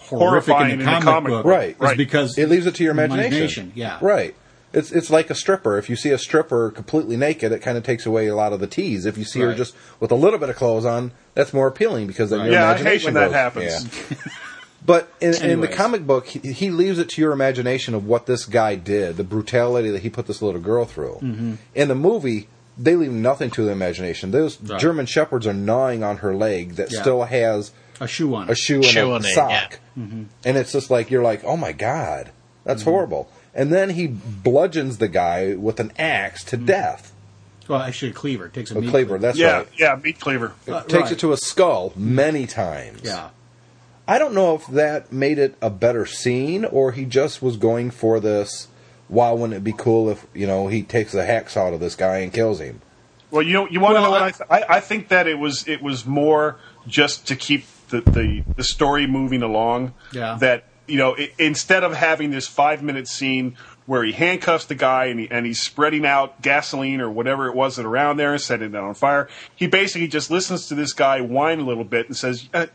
horrific Horrifying in the in the comic, comic book. book. Right. Is Right. because It leaves it to your imagination. imagination, yeah. Right. It's it's like a stripper. If you see a stripper completely naked, it kind of takes away a lot of the tease. If you see her Right. just with a little bit of clothes on, that's more appealing because then Right. your Yeah, I hate imagination when that goes- happens. yeah. [LAUGHS] But in, in the Anyways. comic book, he, he leaves it to your imagination of what this guy did, the brutality that he put this little girl through. Mm-hmm. In the movie, they leave nothing to the imagination. Those Right. German shepherds are gnawing on her leg that Yeah. still has a shoe on it. a shoe and Shoe a on it, sock. yeah. Mm-hmm. And it's just like you're like, oh my god, that's mm-hmm. horrible. And then he bludgeons the guy with an axe to mm-hmm. death. Well, actually, a cleaver. Takes a A meat cleaver, that's yeah, right. yeah, meat cleaver. Uh, Takes right. it to a skull many times. Yeah. I don't know if that made it a better scene or he just was going for this. Why wouldn't it be cool if you know he takes the hacksaw to this guy and kills him? Well, you know, you want to Well, know what I- I, th- I? I think that it was it was more just to keep the the, the story moving along. Yeah. That you know, i instead of having this five minute scene where he handcuffs the guy and he, and he's spreading out gasoline or whatever it was that around there and setting it on fire, he basically just listens to this guy whine a little bit and says, uh,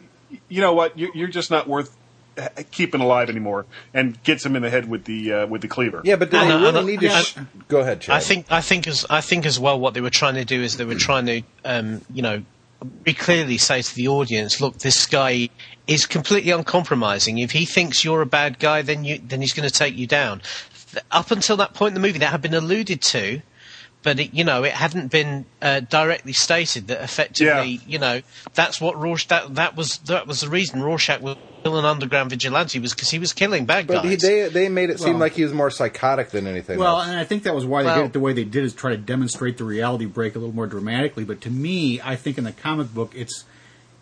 "You know what? You're, you're just not worth." uh, Keeping alive anymore, and gets him in the head with the uh, with the cleaver. Yeah, but did they I- really and I- need to? yeah. Sh- Go ahead, Chad. I think I think as I think as well what they were trying to do is they were trying to um, you know very clearly say to the audience, look, this guy is completely uncompromising. If he thinks you're a bad guy, then you then he's going to take you down. Up until that point in the movie, that had been alluded to. But it, you know, it hadn't been uh, directly stated that effectively, Yeah. you know, that's what Rorschach. That, that was that was the reason Rorschach was still an underground vigilante was because he was killing bad but he, guys. they they made it seem like he was more psychotic than anything. Well, else. and I think that was why they Well- did it the way they did is try to demonstrate the reality break a little more dramatically. But to me, I think in the comic book, it's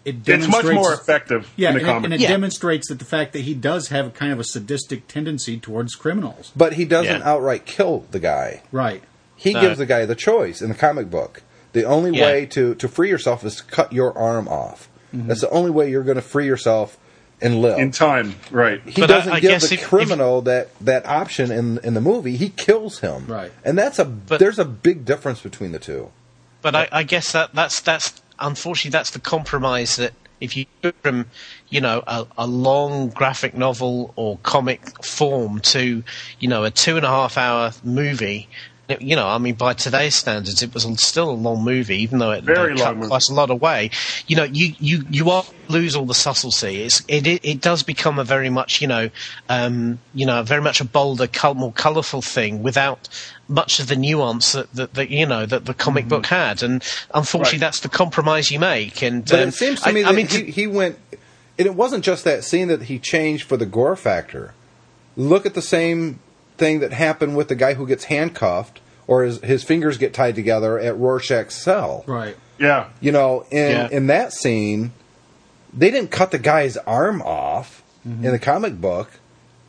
it it's demonstrates much more effective Yeah, in the and, it, comic. and it Yeah. demonstrates that the fact that he does have a kind of a sadistic tendency towards criminals. but he doesn't Yeah. outright kill the guy. Right. He No. gives the guy the choice in the comic book. The only Yeah. way to, to free yourself is to cut your arm off. Mm-hmm. That's the only way you're going to free yourself and live. in time, right? he But doesn't I give the if- if- criminal that, that option in in the movie. He kills him. Right. And that's a But- there's a big difference between the two. But I, I guess that that's that's unfortunately that's the compromise that if you go from you know a, a long graphic novel or comic form to you know a two and a half hour movie. It- You know, I mean, by today's standards, it was still a long movie, even though it Very cut long movie. quite a lot away. You know, you you you are lose all the subtlety. It's, it, it it does become a very much you know um, you know very much a bolder, more colourful thing without much of the nuance that, that, that you know that the comic book had. And unfortunately, Right. that's the compromise you make. And But um, it seems to I- me I that mean, he, he went. And it wasn't just that scene that he changed for the gore factor. Look at the same thing that happened with the guy who gets handcuffed or his, his fingers get tied together at Rorschach's cell. Right. Yeah, You know, in Yeah. in that scene, they didn't cut the guy's arm off Mm-hmm. in the comic book.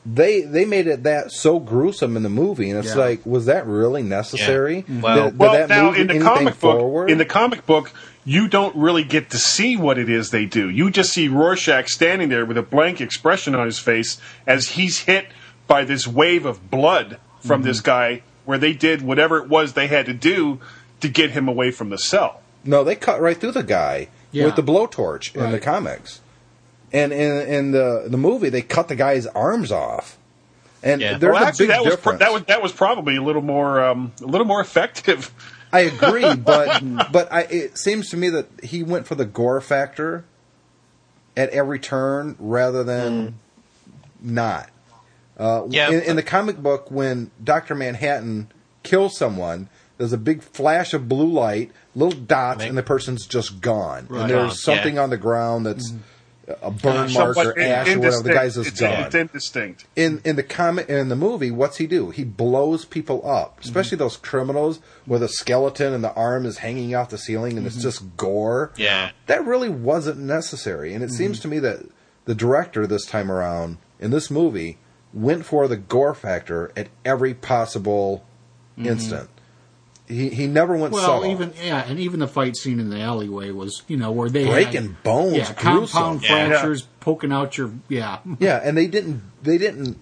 They they made it that so gruesome in the movie, and it's Yeah. like, was that really necessary? Yeah. Well- Did- did well, that now move in the anything comic forward? book, in the comic book, you don't really get to see what it is they do. You just see Rorschach standing there with a blank expression on his face as he's hit by this wave of blood from this guy, where they did whatever it was they had to do to get him away from the cell. No, they cut right through the guy Yeah. with the blowtorch in the comics, and in in the the movie they cut the guy's arms off, and Yeah. there's well, a actually, big that was pro- difference. that was that was probably a little more um, a little more effective. [LAUGHS] I agree, but [LAUGHS] but I, it seems to me that he went for the gore factor at every turn rather than not. Uh, Yeah, in, in the comic book, when Doctor Manhattan kills someone, there's a big flash of blue light, little dots, Make- and the person's just gone. Right. And there's Gone, something yeah. on the ground that's a mm. burn Somewhat mark or in- ash or whatever. The guy's just it's, gone It's indistinct. in in the comic in the movie, what's he do? He blows people up, mm-hmm. especially those criminals where the skeleton and the arm is hanging off the ceiling and it's mm-hmm. just gore. Yeah. that really wasn't necessary. And it mm-hmm. seems to me that the director this time around in this movie went for the gore factor at every possible mm-hmm. instant. He he never went Well, subtle. even yeah, and even the fight scene in the alleyway was you know where they Breaking had, bones, yeah, gruesome. compound Yeah. fractures poking out your yeah. [LAUGHS] Yeah, and they didn't. They didn't.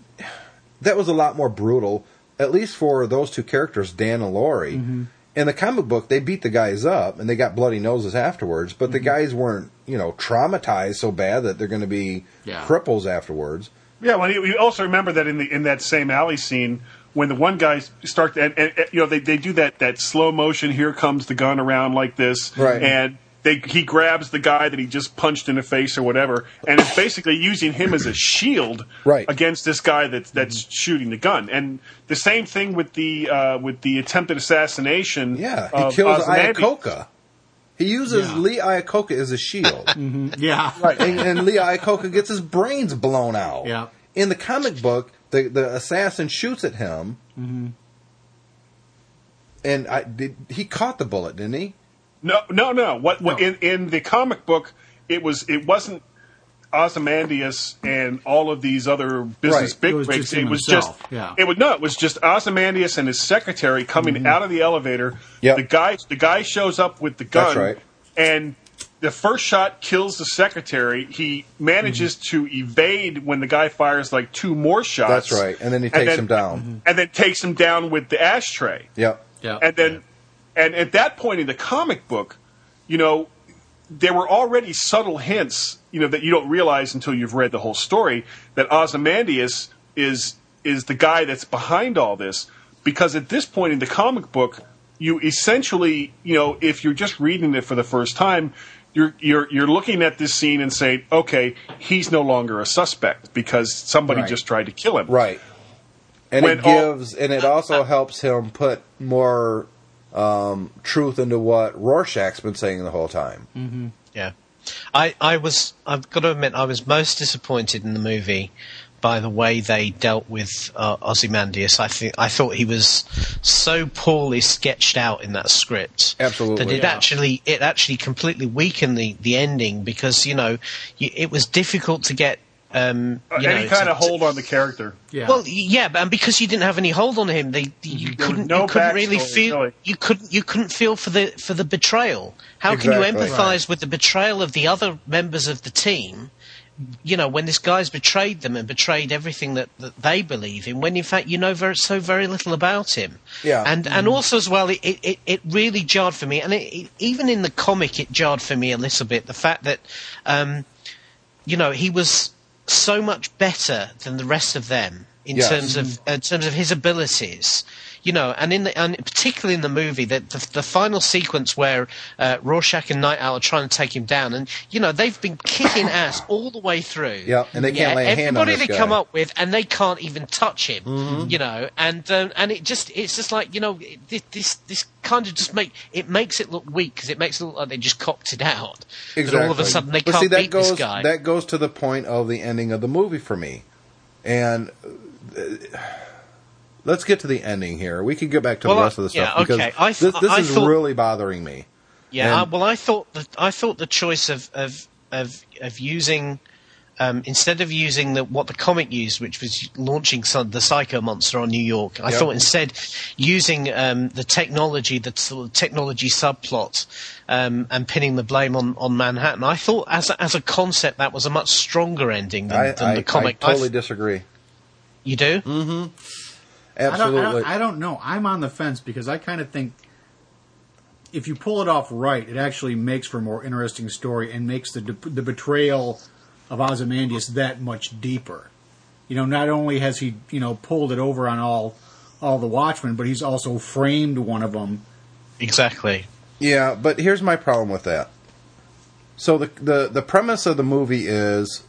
That was a lot more brutal, at least for those two characters, Dan and Laurie. Mm-hmm. In the comic book, they beat the guys up and they got bloody noses afterwards, but the mm-hmm. guys weren't, you know, traumatized so bad that they're going to be Yeah. cripples afterwards. Yeah, well, you, you also remember that in the in that same alley scene when the one guy start and, and, and, you know they, they do that that slow motion. Here comes the gun around like this, Right. And they he grabs the guy that he just punched in the face or whatever, and is basically using him as a shield Right. against this guy that's that's shooting the gun. And the same thing with the uh, with the attempted assassination. Yeah, he of kills Ozymandias. Iacocca. He uses Yeah. Lee Iacocca as a shield. [LAUGHS] Mm-hmm. Yeah, and, and Lee Iacocca gets his brains blown out. Yeah. In the comic book, the the assassin shoots at him, mm-hmm. and I did. He caught the bullet, didn't he? No, no, no. What, what No. in in the comic book, it was it wasn't Ozymandias and all of these other business Right. big It was just It was himself, just yeah. it was no, it was just Ozymandias and his secretary coming mm-hmm. out of the elevator. Yep. The guy the guy shows up with the gun, That's right. and the first shot kills the secretary. He manages mm-hmm. to evade when the guy fires like two more shots. That's right. And then he takes him down. Mm-hmm. and then takes him down with the ashtray Yep. yeah, and then and at that point in the comic book you know there were already subtle hints you know that you don't realize until you've read the whole story that Ozymandias is is the guy that's behind all this because at this point in the comic book you essentially you know if you're just reading it for the first time you're you're you're looking at this scene and saying okay he's no longer a suspect because somebody Right. just tried to kill him Right. And When it all- gives, and it also helps him put more um, truth into what Rorschach's been saying the whole time. Yeah, I, I was. I've got to admit, I was most disappointed in the movie by the way they dealt with uh, Ozymandias. I think I thought he was so poorly sketched out in that script. Absolutely. that it Yeah. actually it actually completely weakened the the ending because you know you, it was difficult to get. Um, Uh, you know, any kind to- of hold on the character yeah. well, yeah, and because you didn't have any hold on him, they you There couldn't no you couldn't really backstory, feel really. you couldn't you couldn't feel for the for the betrayal. How can you Exactly. empathise with the betrayal of the other members of the team? You know, when this guy's betrayed them and betrayed everything that, that they believe in, when in fact you know very, so very little about him. Yeah. And and also as well, it, it, it really jarred for me, and it, it, even in the comic, it jarred for me a little bit. The fact that, um, you know, he was so much better than the rest of them in Yes. terms of in terms of his abilities. You know, and in the, and particularly in the movie, that the, the final sequence where uh, Rorschach and Nite Owl are trying to take him down, and you know they've been kicking [COUGHS] ass all the way through. Yeah, and they can't lay a hand on everybody they guy. come up with, and they can't even touch him. Mm-hmm. You know, and um, and it just it's just like you know this this, this kind of just make it makes it look weak because it makes it look like they just cocked it out. But all of a sudden they But can't see, that beat goes, this guy. That goes to the point of the ending of the movie for me. And uh, let's get to the ending here. We can get back to Well, the I- rest of the yeah, stuff because okay. I th- this, this I is thought- really bothering me. Yeah, And- I, well, I thought that I thought the choice of of of, of using um, instead of using the, what the comic used, which was launching some, the Psycho Monster on New York, I Yep. thought instead using um, the technology, the sort of technology subplot, um, and pinning the blame on, on Manhattan. I thought as a, as a concept that was a much stronger ending than, I, than I, the comic. I totally th- disagree. You do? Mm. I don't, I, Absolutely. don't, I don't know. I'm on the fence because I kind of think if you pull it off right, it actually makes for a more interesting story and makes the the betrayal of Ozymandias that much deeper. You know, not only has he you know pulled it over on all all the Watchmen, but he's also framed one of them. Exactly. Yeah, but here's my problem with that. So the the the premise of the movie is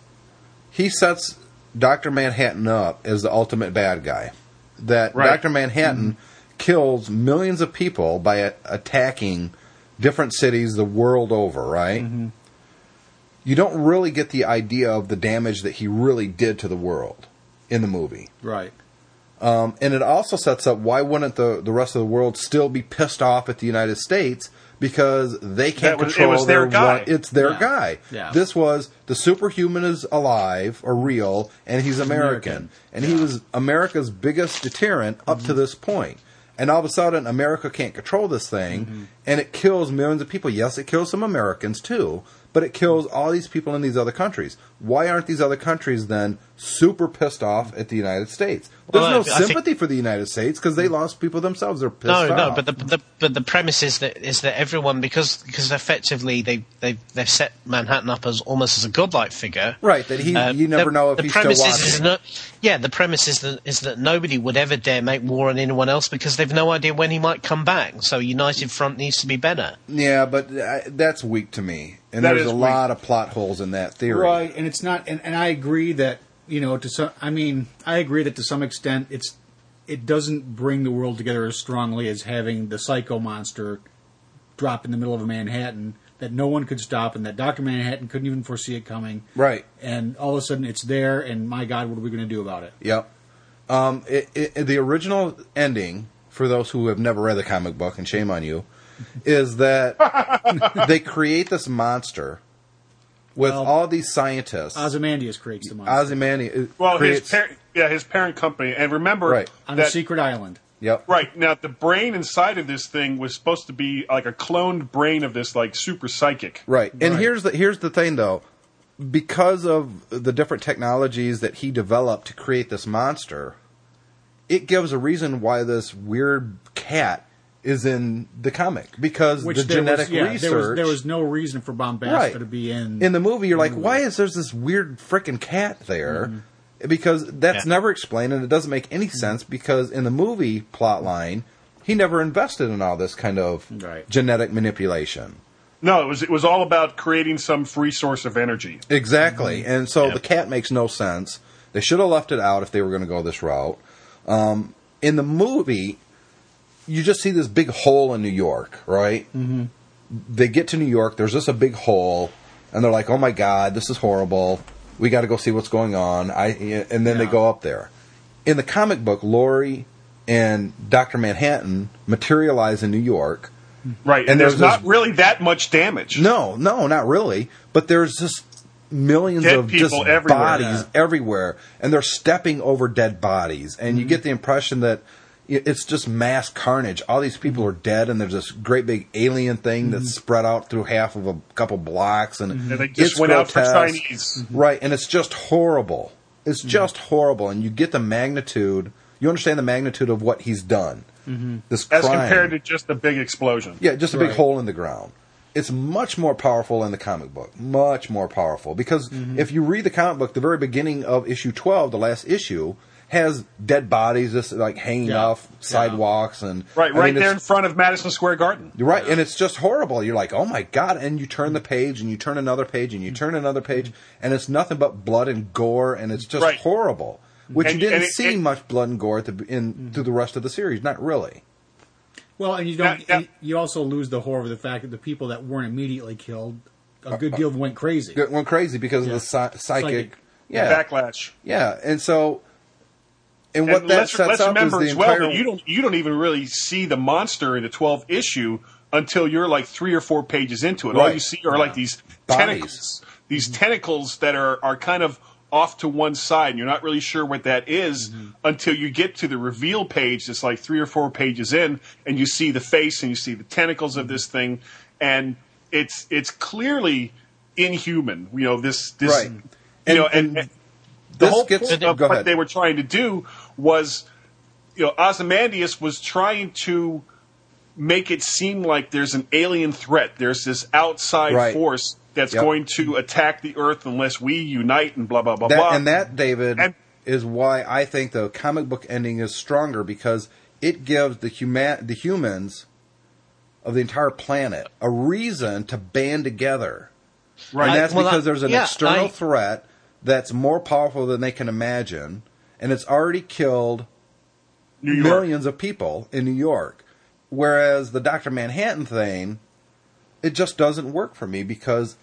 he sets Dr. Manhattan up as the ultimate bad guy. That Right. Dr. Manhattan kills millions of people by a- attacking different cities the world over, right? You don't really get the idea of the damage that he really did to the world in the movie. Right. Um, and it also sets up why wouldn't the, the rest of the world still be pissed off at the United States because they can't That was- it control was their guy. one- it's their Yeah. guy. Yeah. This was the superhuman is alive or real, and he's American, American. and he was America's biggest deterrent up Mm-hmm. to this point. And all of a sudden, America can't control this thing, Mm-hmm. and it kills millions of people. Yes, it kills some Americans too, but it kills all these people in these other countries. Why aren't these other countries then super pissed off at the United States? There's Well, no I- I think- sympathy for the United States because they lost people themselves. They're pissed No, off. no, no, but the, the but the premise is that is that everyone because because effectively they they they've set Manhattan up as almost as a godlike figure. Right, that he- you never the, know if the he's still premise is, watching. is that, yeah, the premise is that is that nobody would ever dare make war on anyone else because they've no idea when he might come back. So United Front needs to be better. yeah, but uh, that's weak to me, and That there's a weak. lot of plot holes in that theory. Right, and it's not, and, and I agree that you know to some. I mean, I agree that to some extent, it's it doesn't bring the world together as strongly as having the psycho monster drop in the middle of Manhattan that no one could stop, and that Doctor Manhattan couldn't even foresee it coming. Right. And all of a sudden, it's there, and my God, what are we going to do about it? Yep. Um, it, it, the original ending, for those who have never read the comic book, and shame on you, is that [LAUGHS] they create this monster with Well, all these scientists. Ozymandias creates the monster Ozymandias Well, creates. his par- yeah, his parent company, and remember Right. on a secret island. yep. right now the brain inside of this thing was supposed to be like a cloned brain of this like super psychic. Right. And Right. here's the here's the thing though. Because of the different technologies that he developed to create this monster, it gives a reason why this weird cat is in the comic because Which the there genetic was, yeah, research There was, there was no reason for Bubastis Right. to be in. in the movie you're like why is there's this weird freaking cat there Mm-hmm. because that's Yeah. never explained and it doesn't make any sense because in the movie plot line he never invested in all this kind of Right. genetic manipulation No, it was it was all about creating some free source of energy. Exactly. And so Yep. the cat makes no sense. They should have left it out if they were going to go this route. Um, in the movie, you just see this big hole in New York, right? Mm-hmm. They get to New York, there's just a big hole, and they're like, oh my God, this is horrible. We got to go see what's going on. I, and then they go up there. In the comic book, Laurie and Dr. Manhattan materialize in New York. Right, and, And there's, there's not this- really that much damage. No, no, not really. But there's just millions Dead of just people everywhere. bodies Yeah. everywhere, and they're stepping over dead bodies, and Mm-hmm. you get the impression that it's just mass carnage. All these people are dead, and there's this great big alien thing that's spread out through half of a couple blocks, and Mm-hmm. And they just it's went out for. Chinese. right? And it's just horrible. It's Mm-hmm. just horrible, and you get the magnitude. You understand the magnitude of what he's done. This As compared to just a big explosion. Yeah, just a big Right. hole in the ground. It's much more powerful in the comic book. Much more powerful. Because Mm-hmm. if you read the comic book, the very beginning of issue 12, the last issue, has dead bodies just like hanging Yeah. off sidewalks and Right, I right mean, there in front of Madison Square Garden. You're right, and it's just horrible. You're like, oh my god! And you turn the page, and you turn another page, and you turn another page, and it's nothing but blood and gore, and it's just Right. horrible. Which And- you didn't and it- see it- much blood and gore at the, in through the rest of the series. Not really. Well, and you don't. Yeah, yeah. You also lose the horror of the fact that the people that weren't immediately killed, a good uh, deal of them went crazy. It went crazy because Yeah. of the psy- psychic. Psychic. Yeah, Backlash. Yeah, and so, and what And that let's, sets let's up remember is as the well that you don't you don't even really see the monster in the 12th issue until you're like three or four pages into it. All you see are like these Bodies. tentacles, these tentacles that are are kind of off to one side, and you're not really sure what that is Mm-hmm. until you get to the reveal page. That's like three or four pages in, and you see the face and you see the tentacles of this thing, and it's it's clearly inhuman. You know this this Right. you And- know and, and the this whole gets- point of what they were trying to do was, you know, Ozymandias was trying to make it seem like there's an alien threat. There's this outside Right. force that's Yep. going to attack the Earth unless we unite and blah blah blah that, blah. and that, David, And- is why I think the comic book ending is stronger because it gives the human the humans of the entire planet a reason to band together. right. And that's well, because I- there's an yeah, external I- threat that's more powerful than they can imagine, and it's already killed millions of people in New York. Whereas the Dr. Manhattan thing, it just doesn't work for me because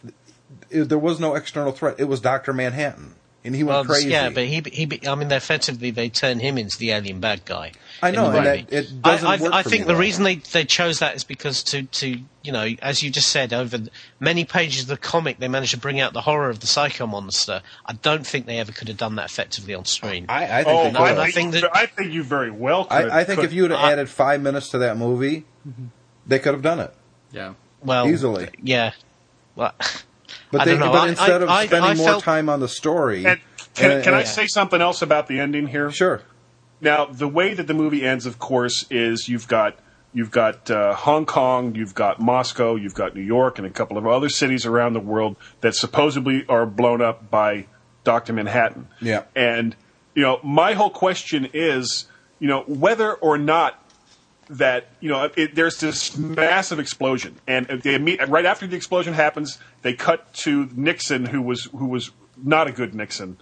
it, there was no external threat. It was Dr. Manhattan. And he went Well, crazy. yeah, but he, he, I mean, effectively they turn him into the alien bad guy. I know, the and that- it doesn't I, I, work I for think me, the though. reason they, they chose that is because to, to you know, as you just said, over many pages of the comic, they managed to bring out the horror of the psycho monster. I don't think they ever could have done that effectively on screen. I, I think Oh, they could I. I think, think that- I think you very well could. I, I think could- if you would have added five minutes to that movie, they could have done it. Yeah. well, easily. yeah. Well, [LAUGHS] But they, don't but I- instead of I- I- spending I more felt- time on the story, And can, and- can I and- say something else about the ending here? Sure. Now, the way that the movie ends, of course, is you've got you've got uh, Hong Kong, you've got Moscow, you've got New York, and a couple of other cities around the world that supposedly are blown up by Doctor Manhattan. Yeah. And you know, my whole question is, you know, whether or not that you know it, there's this massive explosion, and they imme- right after the explosion happens, they cut to Nixon, who was who was not a good Nixon,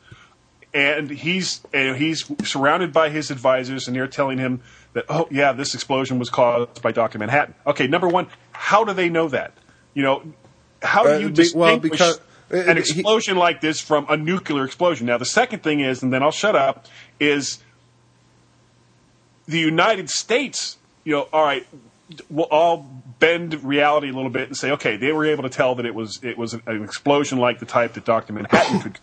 and he's and he's surrounded by his advisors, and they're telling him that oh yeah, this explosion was caused by Doctor Manhattan. Okay, number one, how do they know that? You know, how do Uh, you be- distinguish well, because- uh, an he- explosion like this from a nuclear explosion? Now, the second thing is, and then I'll shut up, is the United States. You know, all right, we'll all bend reality a little bit and say, okay, they were able to tell that it was it was an, an explosion like the type that Doctor Manhattan could.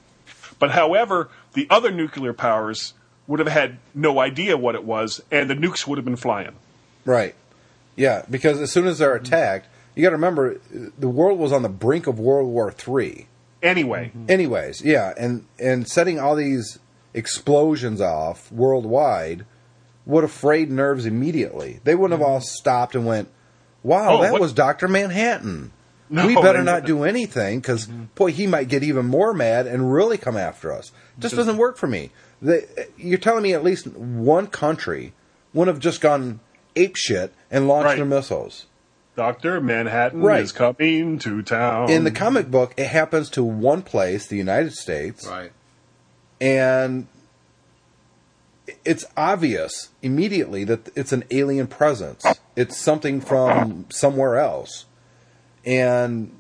But however, the other nuclear powers would have had no idea what it was, and the nukes would have been flying. Right. Yeah, because as soon as they're mm-hmm. attacked, you got to remember the world was on the brink of World War Three. Anyway, mm-hmm. Anyways, yeah, and and setting all these explosions off worldwide would have frayed nerves immediately. They wouldn't have mm-hmm. all stopped and went, "Wow, Oh, that what- was Doctor Manhattan." No, we better not do anything because mm-hmm. boy, he might get even more mad and really come after us. Just doesn't work for me. The, you're telling me at least one country wouldn't have just gone ape shit and launched Right. their missiles. Doctor Manhattan Right. is coming to town. In the comic book, it happens to one place, the United States, Right. and it's obvious immediately that it's an alien presence. It's something from somewhere else. And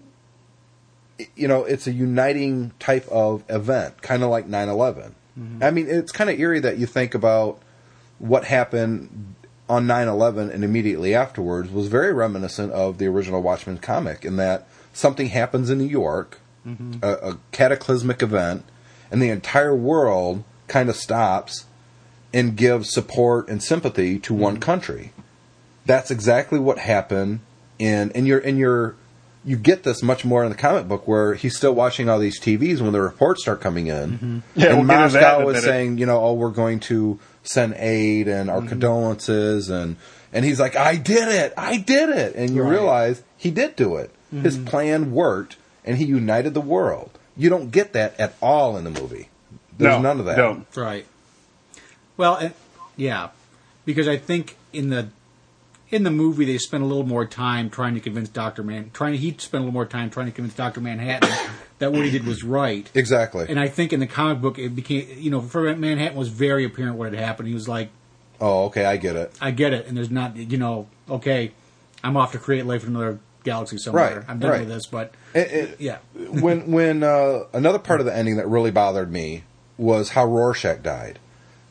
you know, it's a uniting type of event, kind of like 9/11. Mm-hmm. I mean, it's kind of eerie that you think about what happened on 9/11 and immediately afterwards was very reminiscent of the original Watchmen comic in that something happens in New York, mm-hmm. a, a cataclysmic event, and the entire world kind of stops and gives support and sympathy to one mm-hmm. country. That's exactly what happened in and you're and you're you get this much more in the comic book where he's still watching all these TVs when the reports start coming in. Mm-hmm. Yeah, and we'll get into that in Moscow a is minute. saying, you know, oh, we're going to send aid and our mm-hmm. condolences and and he's like, I did it, I did it, and you Right. realize he did do it. Mm-hmm. His plan worked, and he united the world. You don't get that at all in the movie. There's no, none of that. Don't. Right. Well, and, yeah, because I think in the in the movie they spent a little more time trying to convince Doctor Man, trying he spent a little more time trying to convince Doctor Manhattan that what he did was right. Exactly. And I think in the comic book it became, you know, for Manhattan was very apparent what had happened. He was like, oh, okay, I get it. I get it, and there's not, you know, okay, I'm off to create life in another galaxy somewhere. Right, I'm done right. with this, but It- it- yeah, when when uh, another part of the ending that really bothered me was how Rorschach died.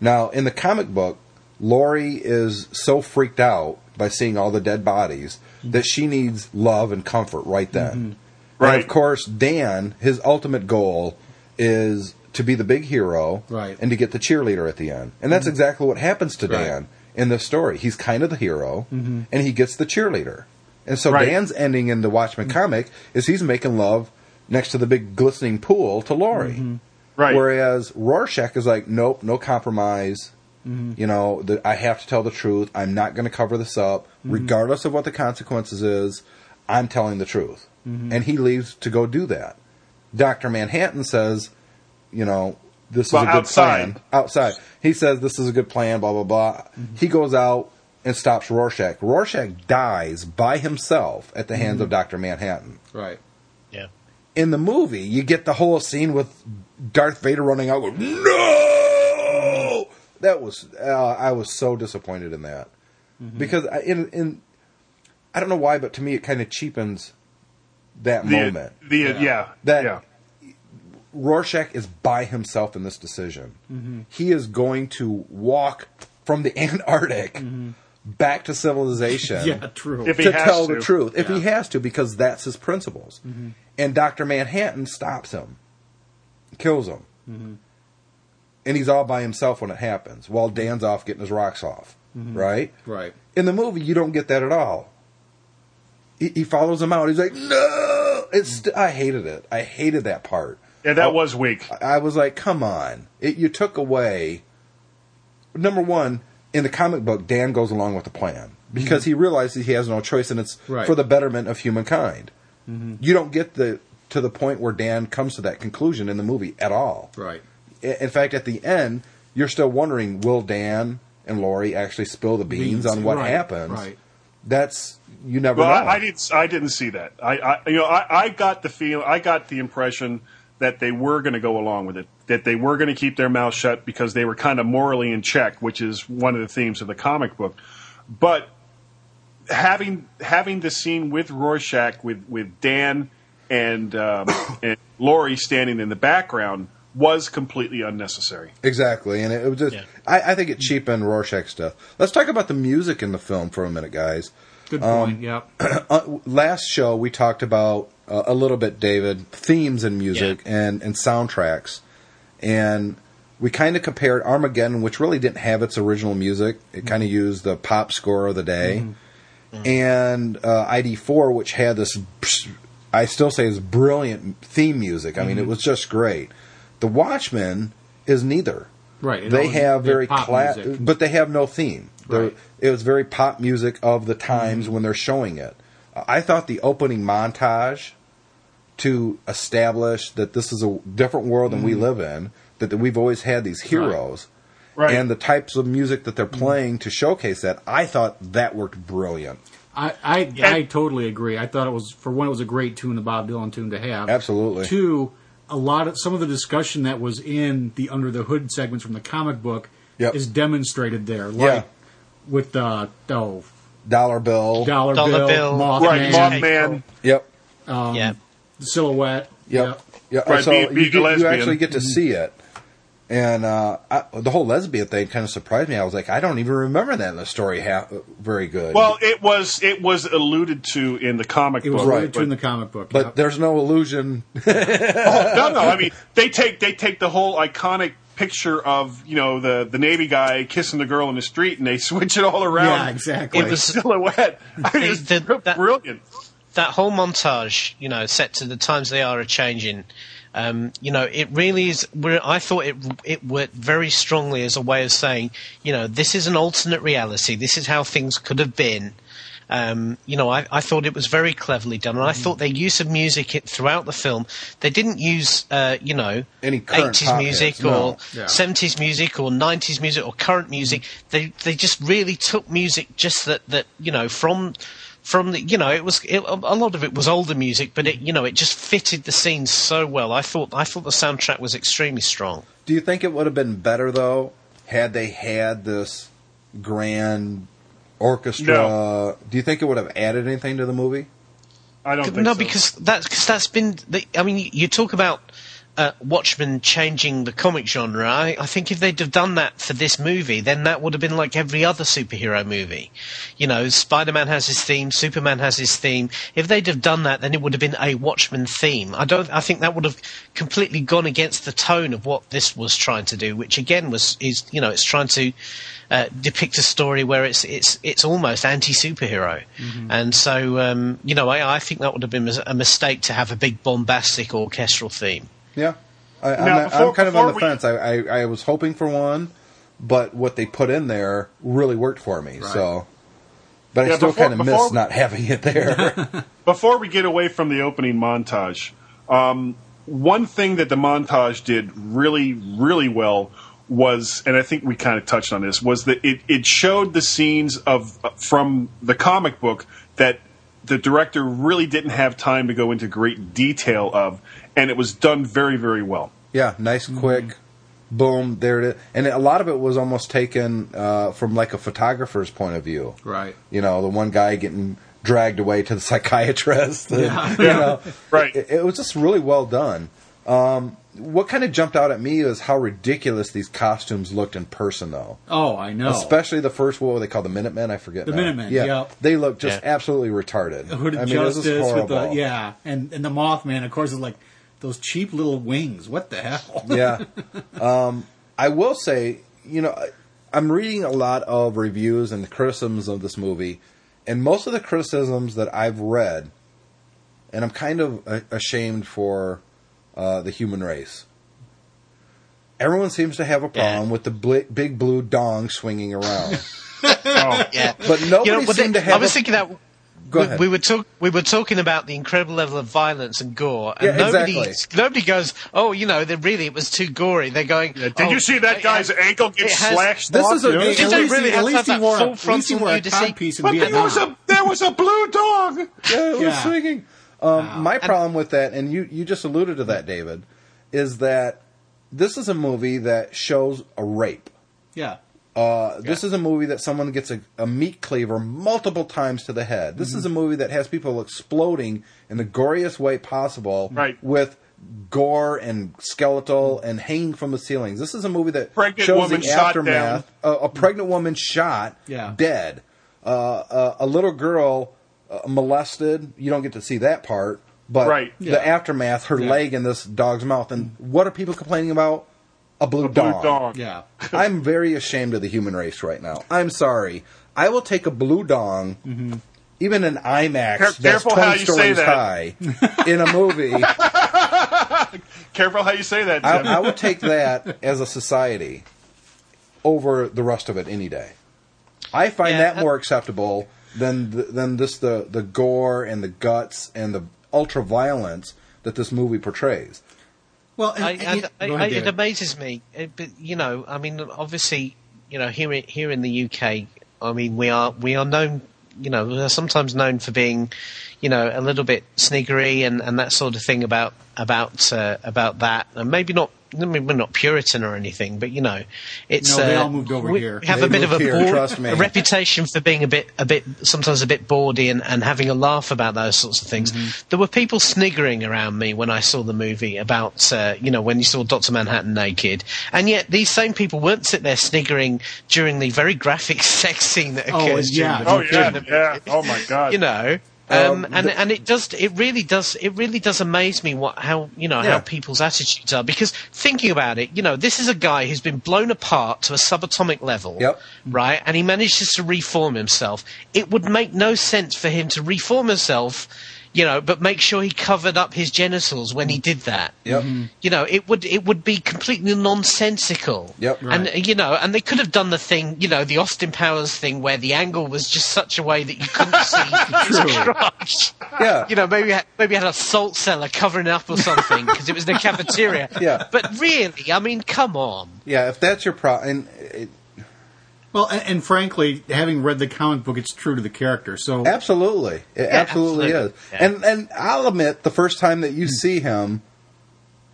Now, in the comic book, Laurie is so freaked out by seeing all the dead bodies that she needs love and comfort right then. Mm-hmm. And Right. of course, Dan, his ultimate goal is to be the big hero Right. and to get the cheerleader at the end. And that's mm-hmm. exactly what happens to Right. Dan in this story. He's kind of the hero mm-hmm. and he gets the cheerleader. And so Right. Dan's ending in the Watchmen comic is he's making love next to the big glistening pool to Laurie. Right. Whereas Rorschach is like, nope, no compromise. Mm-hmm. You know, the, I have to tell the truth. I'm not going to cover this up, mm-hmm. regardless of what the consequences is. I'm telling the truth, mm-hmm. and he leaves to go do that. Doctor Manhattan says, you know, this is a good outside. plan. Outside, he says this is a good plan. Blah blah blah. He goes out and stops Rorschach. Rorschach dies by himself at the hands of Doctor Manhattan right. Yeah. In the movie, you get the whole scene with Darth Vader running out. Going, no, that was uh, I was so disappointed in that because I, in in I don't know why, but to me it kind of cheapens that The, moment. the yeah, That- yeah. Rorschach is by himself in this decision. Mm-hmm. He is going to walk from the [LAUGHS] Antarctic back to civilization Mm-hmm. [LAUGHS] Yeah, true. If he to has tell to. the truth. If he Yeah. Mm-hmm. has to, because that's his principles. And Dr. Manhattan stops him, kills him. Mm-hmm. And he's all by himself when it happens, while Dan's off getting his rocks off. Mm-hmm. Right? right. In the movie, you don't get that at all. He, he follows him out. He's like, no! It's, I hated it. I hated that part. Yeah, that was weak. I was like, come on. It, you took away. Number one, in the comic book, Dan goes along with the plan because he realizes he has no choice and it's Right. for the betterment of humankind. You don't get the to the point where Dan comes to that conclusion in the movie at all. Right. I- In fact, at the end, you're still wondering will Dan and Laurie actually spill the beans, Beans, on what right, happens? right. That's you never Well, know. I, I didn't. I didn't see that. I, I you know, I, I got the feel. I got the impression that they were going to go along with it. That they were going to keep their mouth shut because they were kind of morally in check, which is one of the themes of the comic book. But having having the scene with Rorschach with with Dan and um, [COUGHS] and Laurie standing in the background was completely unnecessary. Exactly, and it, it was just. Yeah. I, I think it cheapened Rorschach's stuff. Let's talk about the music in the film for a minute, guys. Good Um, point. yeah. [CLEARS THROAT] Uh, last show we talked about uh, a little bit, David, themes in music and and soundtracks, and we kind of compared Armageddon, which really didn't have its original music. It kind of used the pop score of the day, and uh, ID4, which had this. I still say is brilliant theme music. I mean, it was just great. The Watchmen is neither. Right. They have very pop cla- music. but they have no theme. Right. It was very pop music of the times mm-hmm. when they're showing it. I thought the opening montage to establish that this is a different world than we mm-hmm. live in, that, that we've always had these heroes, Right. and the types of music that they're mm-hmm. playing to showcase that, I thought that worked brilliant. I, I, I totally agree. I thought it was for one, it was a great tune, the Bob Dylan tune to have. Absolutely. Two, a lot of some of the discussion that was in the under the hood segments from the comic book Yep. is demonstrated there. Like Yeah. with the oh, Dollar bill. dollar, Dollar bill, Bill. Mothman, Right, Mothman. Yep. Um, yeah. silhouette. Yep. Yeah. Right, so be- you, get- you actually get to mm-hmm. see it. And uh, I, the whole lesbian thing kind of surprised me. I was like, I don't even remember that in the story ha- very good. Well, it was it was alluded to in the comic It was book, alluded to but- in the comic book. but yep. there's no illusion. [LAUGHS] no, no. I mean, they take they take the whole iconic picture of you know the the navy guy kissing the girl in the street, and they switch it all around. Yeah, exactly. It was silhouette. [LAUGHS] I mean, it's The- the- that- brilliant. that whole montage, you know, set to the times they are a changing. Um, you know, it really is. I thought it it worked very strongly as a way of saying, you know, this is an alternate reality. This is how things could have been. Um, you know, I, I thought it was very cleverly done, and I thought their use of music it, throughout the film. They didn't use, uh, you know, Any eighties music no. or Yeah. seventies music or nineties music or current music. They they just really took music just that that you know from from the you know it was it, a lot of it was older music, but it you know it just fitted the scene so well. I thought I thought the soundtrack was extremely strong. Do you think it would have been better though had they had this grand orchestra? No. Do you think it would have added anything to the movie? I don't think no, so. because that's cause that's been. The, I mean, you, you talk about uh, Watchmen changing the comic genre. I, I think if they'd have done that for this movie, then that would have been like every other superhero movie. You know, Spider-Man has his theme, Superman has his theme. If they'd have done that, then it would have been a Watchmen theme. I don't. I think that would have completely gone against the tone of what this was trying to do, which again was is you know it's trying to. Uh, depict a story where it's it's it's almost anti-superhero, and so um, you know I, I think that would have been a mistake to have a big bombastic orchestral theme. Yeah, I, I'm, not- before- I'm kind of on the before we- fence. I, I I was hoping for one, but what they put in there really worked for me. So, but I still kind of before- miss not having it there. [LAUGHS] Before we get away from the opening montage, um, one thing that the montage did really, really well was, and I think we kind of touched on this, was that it, it showed the scenes of from the comic book that the director really didn't have time to go into great detail of, and it was done very, very well. Yeah, nice, quick, boom, there it is. And a lot of it was almost taken uh, from like a photographer's point of view. Right. You know, the one guy getting dragged away to the [LAUGHS] psychiatrist. and, Yeah. [LAUGHS] you know, Right. It, it was just really well done. Um, what kind of jumped out at me is how ridiculous these costumes looked in person, though. Oh, I know. Especially the first, what were they called? The Minutemen? I forget. The now. Minutemen, Yeah, yep. they look just Yeah. absolutely retarded. Hooded I mean, it was Justice just with the yeah, and and the Mothman, of course, is like those cheap little wings. What the hell? [LAUGHS] yeah. Um, I will say, you know, I- I'm reading a lot of reviews and criticisms of this movie, and most of the criticisms that I've read, and I'm kind of a- ashamed for uh, the human race. Everyone seems to have a problem Yeah. with the bli- big blue dong swinging around, [LAUGHS] Oh, Yeah. but nobody You know, but seemed they- to have. I was a- thinking that Go we, ahead. we were talk, we were talking about the incredible level of violence and gore, and Yeah, nobody exactly. nobody goes, "Oh, you know, they really it was too gory." They're going, Did "Oh, you see that it guy's has- ankle get has- slashed This off? is a- You know? Hey, Did At they least really at least have he that wore, full a, at least he frontal wore a nudity? codpiece in But there was a there was a blue dog. Yeah, it was Yeah. swinging. Um, My problem with that, and you, you just alluded to that, David, is that this is a movie that shows a rape. yeah, Uh, This is a movie that someone gets a, a meat cleaver multiple times to the head. This Mm-hmm. is a movie that has people exploding in the goriest way possible Right. with gore and skeletal and hanging from the ceilings. This is a movie that Pregnant shows woman the shot aftermath. A, a pregnant woman shot, Yeah. dead. Uh, uh, a little girl uh, molested. You don't get to see that part, but Right. the Yeah. aftermath, her Yeah. leg in this dog's mouth. And what are people complaining about? A blue, Blue dog. dog. yeah. [LAUGHS] I'm very ashamed of the human race right now. I'm sorry. I will take a blue dong, even an IMAX Care- that's careful 20 how you say stories that. high in a movie. [LAUGHS] Careful how you say that, I, I would take that as a society over the rest of it any day. I find Yeah, that uh, more acceptable than the, than this the the gore and the guts and the ultra violence that this movie portrays. Well, and, I, and- I, I, I, ahead, it amazes me. It, but you know, I mean, obviously, you know, here in, here in the UK, I mean, we are we are known, you know, we are sometimes known for being, you know, a little bit sniggery and, and that sort of thing about about uh, about that, and maybe not. I mean, we're not Puritan or anything, but you know, it's No, they uh, all moved over we, here. We have They a bit of a, here, bored- a reputation for being a bit, a bit, sometimes a bit bawdy and, and having a laugh about those sorts of things. Mm-hmm. There were people sniggering around me when I saw the movie about, uh, you know, when you saw Doctor Manhattan naked, and yet these same people weren't sit there sniggering during the very graphic [LAUGHS] sex scene that Oh, occurs. during yeah. the oh movie. yeah, yeah. Oh my god. You know. Um, Um, and the- and it does it really does it really does amaze me what how you know Yeah. how people's attitudes are because thinking about it you know this is a guy who's been blown apart to a subatomic level Yep. right and he manages to reform himself it would make no sense for him to reform himself you know but make sure he covered up his genitals when he mm. did that Yep. Mm-hmm. you know it would it would be completely nonsensical Yep. and you know and they could have done the thing you know the austin powers thing where the angle was just such a way that you couldn't [LAUGHS] see his crotch Yeah. you know, maybe maybe had a salt cellar covering it up or something because it was in a cafeteria. [LAUGHS] Yeah. But really, I mean, come on. Yeah, if that's your problem, and it, well, and, and frankly, having read the comic book, it's true to the character. So absolutely, it absolutely, absolutely. is. Yeah. And and I'll admit, the first time that you hmm. see him,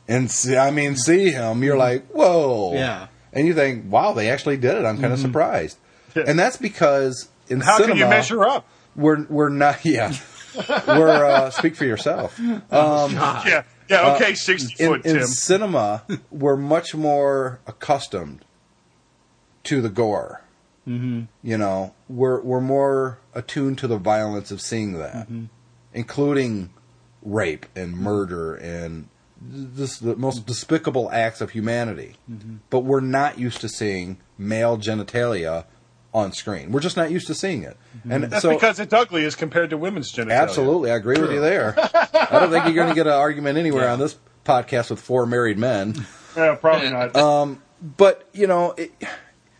and see, I mean, see him, you're hmm. like, whoa, Yeah. and you think, wow, they actually did it. I'm kind of hmm. surprised, and that's because in How cinema, can you measure up? we're we're not, yeah, [LAUGHS] we're uh, speak for yourself. Oh, um, yeah, yeah. Uh, okay, sixty in, foot, in Tim. cinema, we're much more accustomed to the gore. Mm-hmm. You know, we're we're more attuned to the violence of seeing that, mm-hmm. including rape and murder and this the most despicable acts of humanity. Mm-hmm. But we're not used to seeing male genitalia on screen. We're just not used to seeing it, mm-hmm. and That's so because it's ugly as compared to women's genitalia. Absolutely, I agree with you there. [LAUGHS] I don't think you're going to get an argument anywhere on this podcast with four married men. Yeah, probably not. Um, but you know, it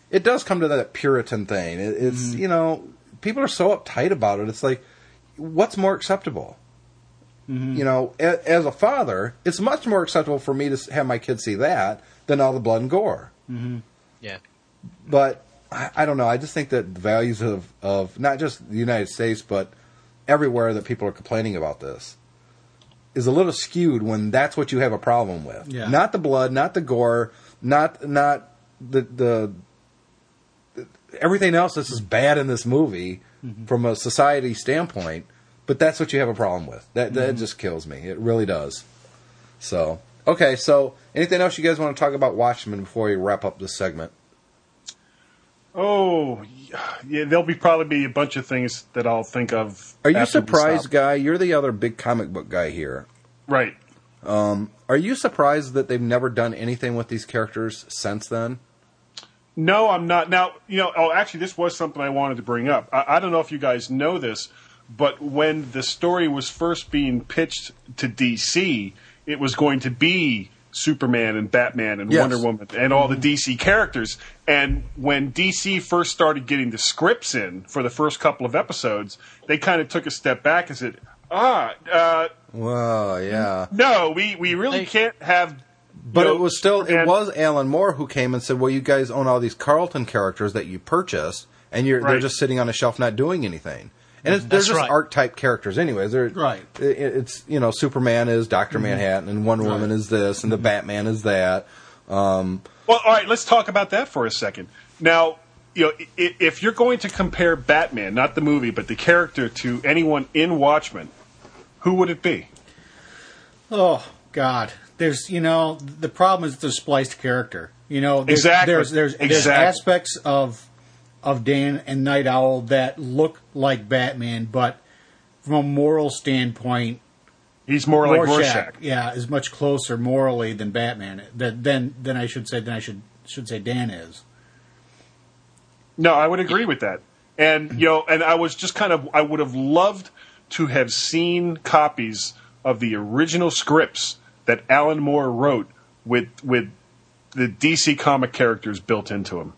it does come to that Puritan thing. It, it's mm. you know, people are so uptight about it. It's like, what's more acceptable? Mm-hmm. You know, a, as a father, it's much more acceptable for me to have my kids see that than all the blood and gore. Mm-hmm. Yeah. But I, I don't know. I just think that the values of, of not just the United States, but everywhere that people are complaining about this is a little skewed when that's what you have a problem with. Yeah. Not the blood, not the gore, not not the the everything else that's just bad in this movie from a society standpoint, but that's what you have a problem with. That that just kills me. It really does. So okay, so anything else you guys want to talk about Watchmen before we wrap up this segment? Oh, yeah, there'll be probably be a bunch of things that I'll think of. Are you surprised, guy? You're the other big comic book guy here. Right. Um, Are you surprised that they've never done anything with these characters since then? No, I'm not. Now, you know, oh, actually, this was something I wanted to bring up. I, I don't know if you guys know this, but when the story was first being pitched to DC, it was going to be Superman and Batman and Yes. Wonder Woman and all the DC characters. And when DC first started getting the scripts in for the first couple of episodes, they kind of took a step back and said, ah, uh, Well, yeah. no, we, we really They- can't have. But you know, it was still it was Alan Moore who came and said, "Well, you guys own all these Charlton characters that you purchased, and you're they're just sitting on a shelf not doing anything." And it's, mm-hmm. they're just right. archetype characters, anyways. They're Right. it- it's you know Superman is Doctor mm-hmm. Manhattan, and Wonder Woman is this, and the mm-hmm. Batman is that. Um, Well, all right, let's talk about that for a second. Now, you know, i- if you're going to compare Batman, not the movie, but the character to anyone in Watchmen, who would it be? Oh God, there's you know the problem is the spliced character. You know, there's, Exactly. There's there's, there's Exactly. aspects of of Dan and Nite Owl that look like Batman, but from a moral standpoint, He's more like Rorschach, Rorschach. yeah, is much closer morally than Batman. That then then I should say then I should should say Dan is. No, I would agree with that. And you know, and I was just kind of I would have loved to have seen copies of the original scripts that Alan Moore wrote with with the DC comic characters built into him.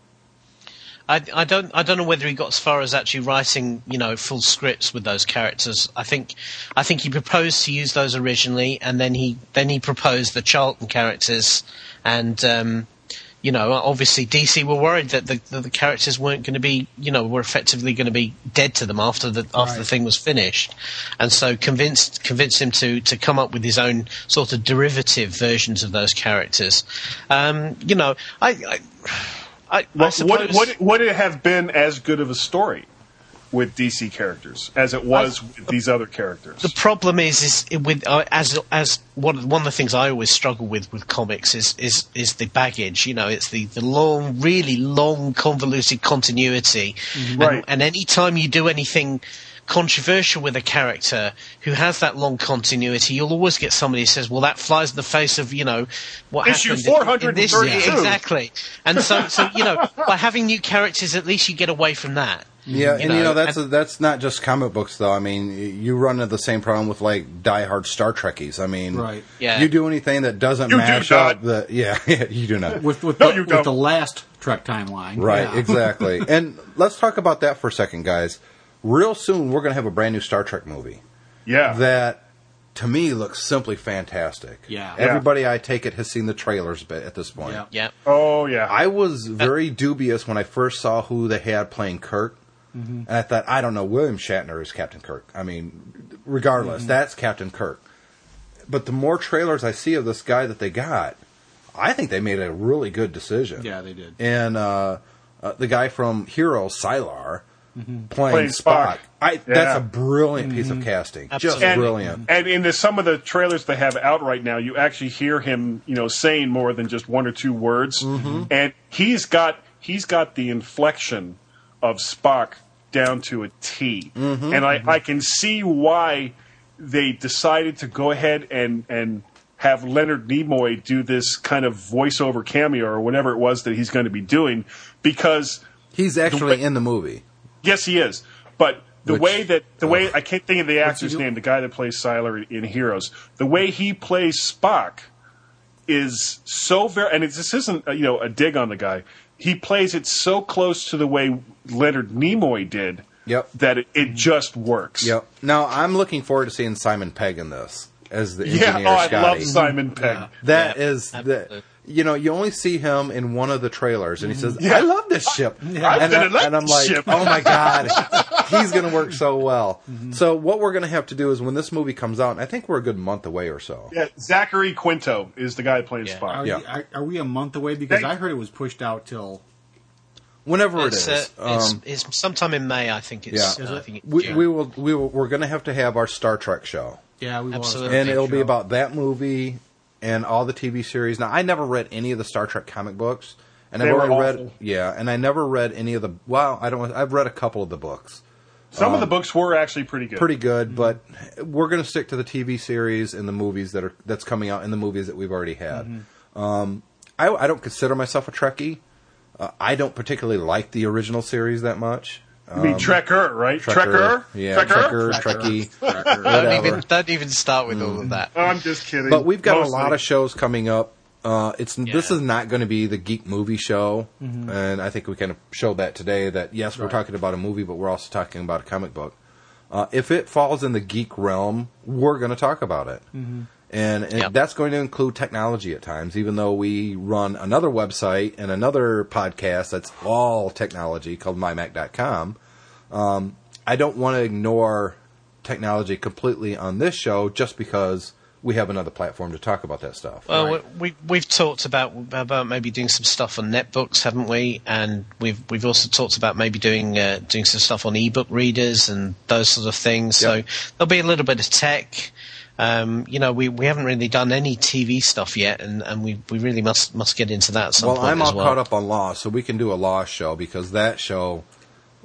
I, I don't I don't know whether he got as far as actually writing you know full scripts with those characters. I think I think he proposed to use those originally, and then he then he proposed the Charlton characters, and um, you know obviously DC were worried that the that the characters weren't going to be you know were effectively going to be dead to them after the after the thing was finished, and so convinced convinced him to to come up with his own sort of derivative versions of those characters. Um, you know I. I I, I suppose, would, would, would it have been as good of a story with DC characters as it was with these other characters? The problem is, is with uh, as as one one of the things I always struggle with with comics is is is the baggage. You know, it's the the long, really long, convoluted continuity, Right. and, and any time you do anything controversial with a character who has that long continuity, you'll always get somebody who says, "Well, that flies in the face of you know what Issue happened in- in this 432. exactly." And so, so you know, by having new characters, at least you get away from that. Yeah, and you know know, that's and- that's not just comic books though. I mean, you run into the same problem with like diehard Star Trekkies. I mean, Right. Yeah. you do anything that doesn't You do mash not. up the [LAUGHS] yeah, you do not. With with, No, the, you with the last Trek timeline, Right, Yeah. exactly. [LAUGHS] and let's talk about that for a second, guys. Real soon, we're going to have a brand new Star Trek movie yeah. that, to me, looks simply fantastic. Yeah. Everybody, I take it, has seen the trailers bi- at this point. Yeah. Yeah. oh, yeah. I was very dubious when I first saw who they had playing Kirk. And I thought, I don't know, William Shatner is Captain Kirk. I mean, regardless, mm-hmm. that's Captain Kirk. But the more trailers I see of this guy that they got, I think they made a really good decision. Yeah, they did. And uh, uh, the guy from Heroes, Sylar, mm-hmm. playing, Playing Spock. Spock. I, Yeah. That's a brilliant piece of casting. Just Absolutely. and, brilliant. And in the, some of the trailers they have out right now, you actually hear him, you know, saying more than just one or two words. And he's got he's got the inflection of Spock down to a T. And I, I can see why they decided to go ahead and and have Leonard Nimoy do this kind of voiceover cameo or whatever it was that he's going to be doing because He's actually way- in the movie. Yes, he is. But the Which- way that the way I can't think of the actor's name, the guy that plays Sylar in Heroes, the way he plays Spock is so very, and it's, this isn't uh, you know a dig on the guy. He plays it so close to the way Leonard Nimoy did Yep. that it, it just works. Yep. Now I'm looking forward to seeing Simon Pegg in this as the Yeah. engineer Oh, I Scotty. love Simon mm-hmm. Pegg. Yeah. That Yeah, is the absolutely. You know you only see him in one of the trailers and he says Yeah. I love this ship I'm and, gonna I, like and I'm like ship. oh my god [LAUGHS] he's going to work so well. So what we're going to have to do is when this movie comes out, and I think we're a good month away or so. Yeah, Zachary Quinto is the guy playing Yeah. Spock. Are, Yeah. we, are, are we a month away? Because Hey. I heard it was pushed out till. Whenever it It's, uh, it's, Um, it's sometime in May, I think. It's, Yeah. uh, I think it's we, June. we will. We will. We're going to have to have our Star Trek show, Yeah, we will. Absolutely. and it'll be about that movie and all the TV series. Now, I never read any of the Star Trek comic books, and They I've only read. Yeah, and I never read any of the. Well, I don't. I've read a couple of the books. Some of the books were actually pretty good. pretty good, but we're going to stick to the TV series and the movies that are that's coming out and the movies that we've already had. Um, I, I don't consider myself a Trekkie. Uh, I don't particularly like the original series that much. You mean Trekker, right? Trekker? yeah, Trekker? Trekker, Trekkie, don't even don't even start with all of that. I'm just kidding. But we've got Mostly. a lot of shows coming up. Uh, it's this is not going to be the geek movie show, and I think we kind of showed that today. That yes, we're Right. talking about a movie, but we're also talking about a comic book. Uh, if it falls in the geek realm, we're going to talk about it, and, and Yep. that's going to include technology at times. Even though we run another website and another podcast that's all technology called MyMac.com, um, I don't want to ignore technology completely on this show just because we have another platform to talk about that stuff. Well, Right. we we've talked about about maybe doing some stuff on netbooks, haven't we? And we've we've also talked about maybe doing uh, doing some stuff on ebook readers and those sort of things. Yep. So there'll be a little bit of tech. Um, you know, we, we haven't really done any TV stuff yet, and, and we, we really must must get into that. At some well, point I'm as all well. caught up on Lost, so we can do a Lost show because that show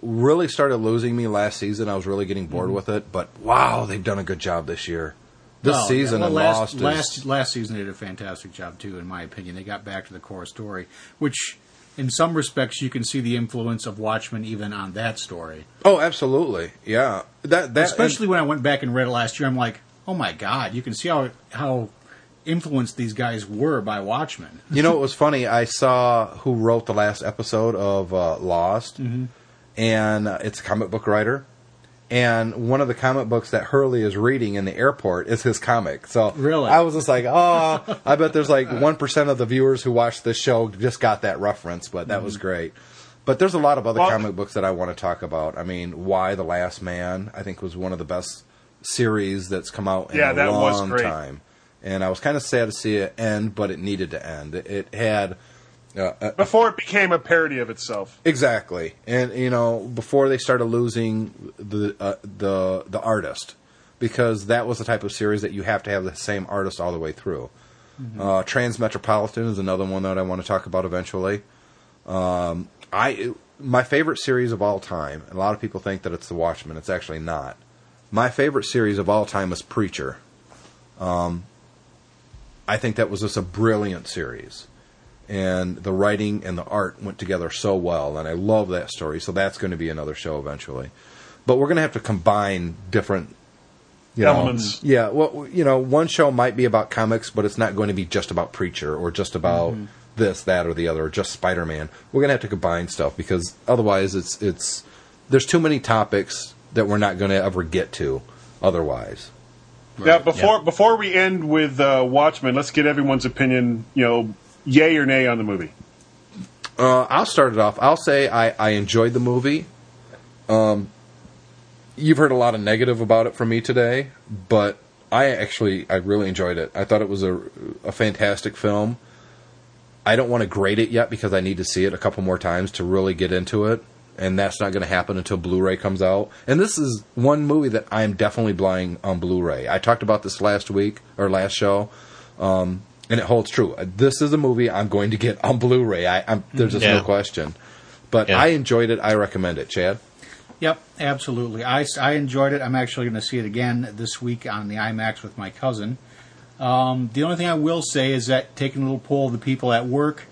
really started losing me last season. I was really getting bored Mm-hmm. with it, but wow, they've done a good job this year. This Oh, season yeah, well, last, Lost is last last season they did a fantastic job too, in my opinion. They got back to the core story, which in some respects you can see the influence of Watchmen even on that story. oh, absolutely, yeah. That that Especially when I went back and read it last year, I'm like, oh my god, you can see how how influenced these guys were by Watchmen. You know, it was funny. I saw who wrote the last episode of uh, Lost, Mm-hmm. and uh, it's a comic book writer. And one of the comic books that Hurley is reading in the airport is his comic. So Really? I was just like, oh, [LAUGHS] I bet there's like one percent of the viewers who watch this show just got that reference. But that Mm-hmm. was great. But there's a lot of other Well- comic books that I want to talk about. I mean, Y the Last Man? I think was one of the best series that's come out in Yeah, a that was long great. time. And I was kind of sad to see it end, but it needed to end. It, had uh, uh, Before it became a parody of itself. exactly, and you know, before they started losing the uh, the the artist, because that was the type of series that you have to have the same artist all the way through. Uh, Transmetropolitan is another one that I want to talk about eventually. Um, I my favorite series of all time. and A lot of people think that it's The Watchmen. It's actually not. My favorite series of all time is Preacher. Um, I think that was just a brilliant series, and the writing and the art went together so well, and I love that story. So that's going to be another show eventually. But we're going to have to combine different you know, Elements. yeah, well, you know, one show might be about comics, but it's not going to be just about Preacher or just about this, that, or the other, or just Spider Man. We're going to have to combine stuff because otherwise, it's it's there's too many topics that we're not going to ever get to. Otherwise, Now, before before we end with uh, Watchmen, let's get everyone's opinion. You know, yay or nay on the movie. uh, I'll start it off. I'll say I, I enjoyed the movie. Um, you've heard a lot of negative about it from me today, but I actually I really enjoyed it. I thought it was a a fantastic film. I don't want to grade it yet because I need to see it a couple more times to really get into it, and that's not going to happen until Blu-ray comes out. And this is one movie that I am definitely buying on Blu-ray. I talked about this last week or last show, um, and it holds true. Uh, This is a movie I'm going to get on Blu-ray. I, I'm, there's just Yeah. no question. But Yeah. I enjoyed it. I recommend it. Chad. Yep, absolutely. I, I enjoyed it. I'm actually going to see it again this week on the IMAX with my cousin. Um, the only thing I will say is that taking a little poll of the people at work,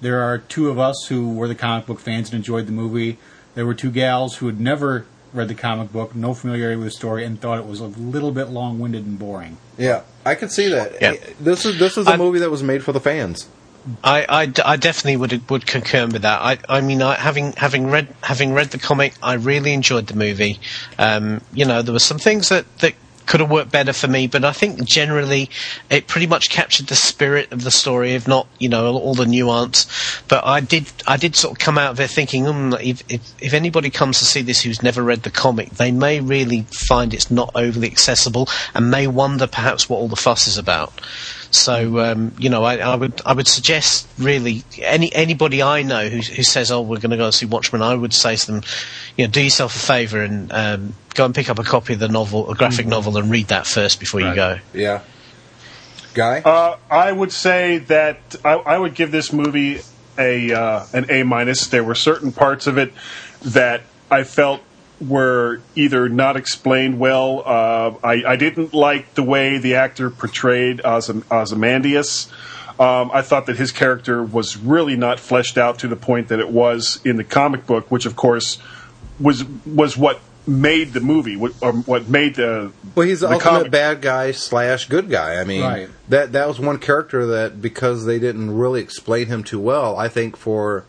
there are two of us who were the comic book fans and enjoyed the movie. There were two gals who had never read the comic book, no familiarity with the story, and thought it was a little bit long-winded and boring. Yeah, I could see that. Yeah. This is this is a I'm- movie that was made for the fans. I, I, I definitely would would concur with that. I, I mean, I, having having read having read the comic, I really enjoyed the movie. Um, you know, there were some things that, that could have worked better for me. But I think generally it pretty much captured the spirit of the story, if not you know all, the nuance. But I did I did sort of come out of there thinking, mm, if, if if anybody comes to see this who's never read the comic, they may really find it's not overly accessible and may wonder perhaps what all the fuss is about. So um, you know, I, I, would I would suggest really any anybody I know who, who says, "Oh, we're going to go see Watchmen," I would say to them, you know, do yourself a favour and um, go and pick up a copy of the novel, a graphic Mm-hmm. novel, and read that first before you go. Yeah. Guy? Uh, I would say that I, I would give this movie a uh, an A minus. There were certain parts of it that I felt were either not explained well. Uh, I, I didn't like the way the actor portrayed Ozam- Ozymandias. Um, I thought that his character was really not fleshed out to the point that it was in the comic book, which of course was was what made the movie, what, or what made the Well, he's the, the ultimate comic- bad guy slash good guy. I mean, Right. that that was one character that because they didn't really explain him too well, I think for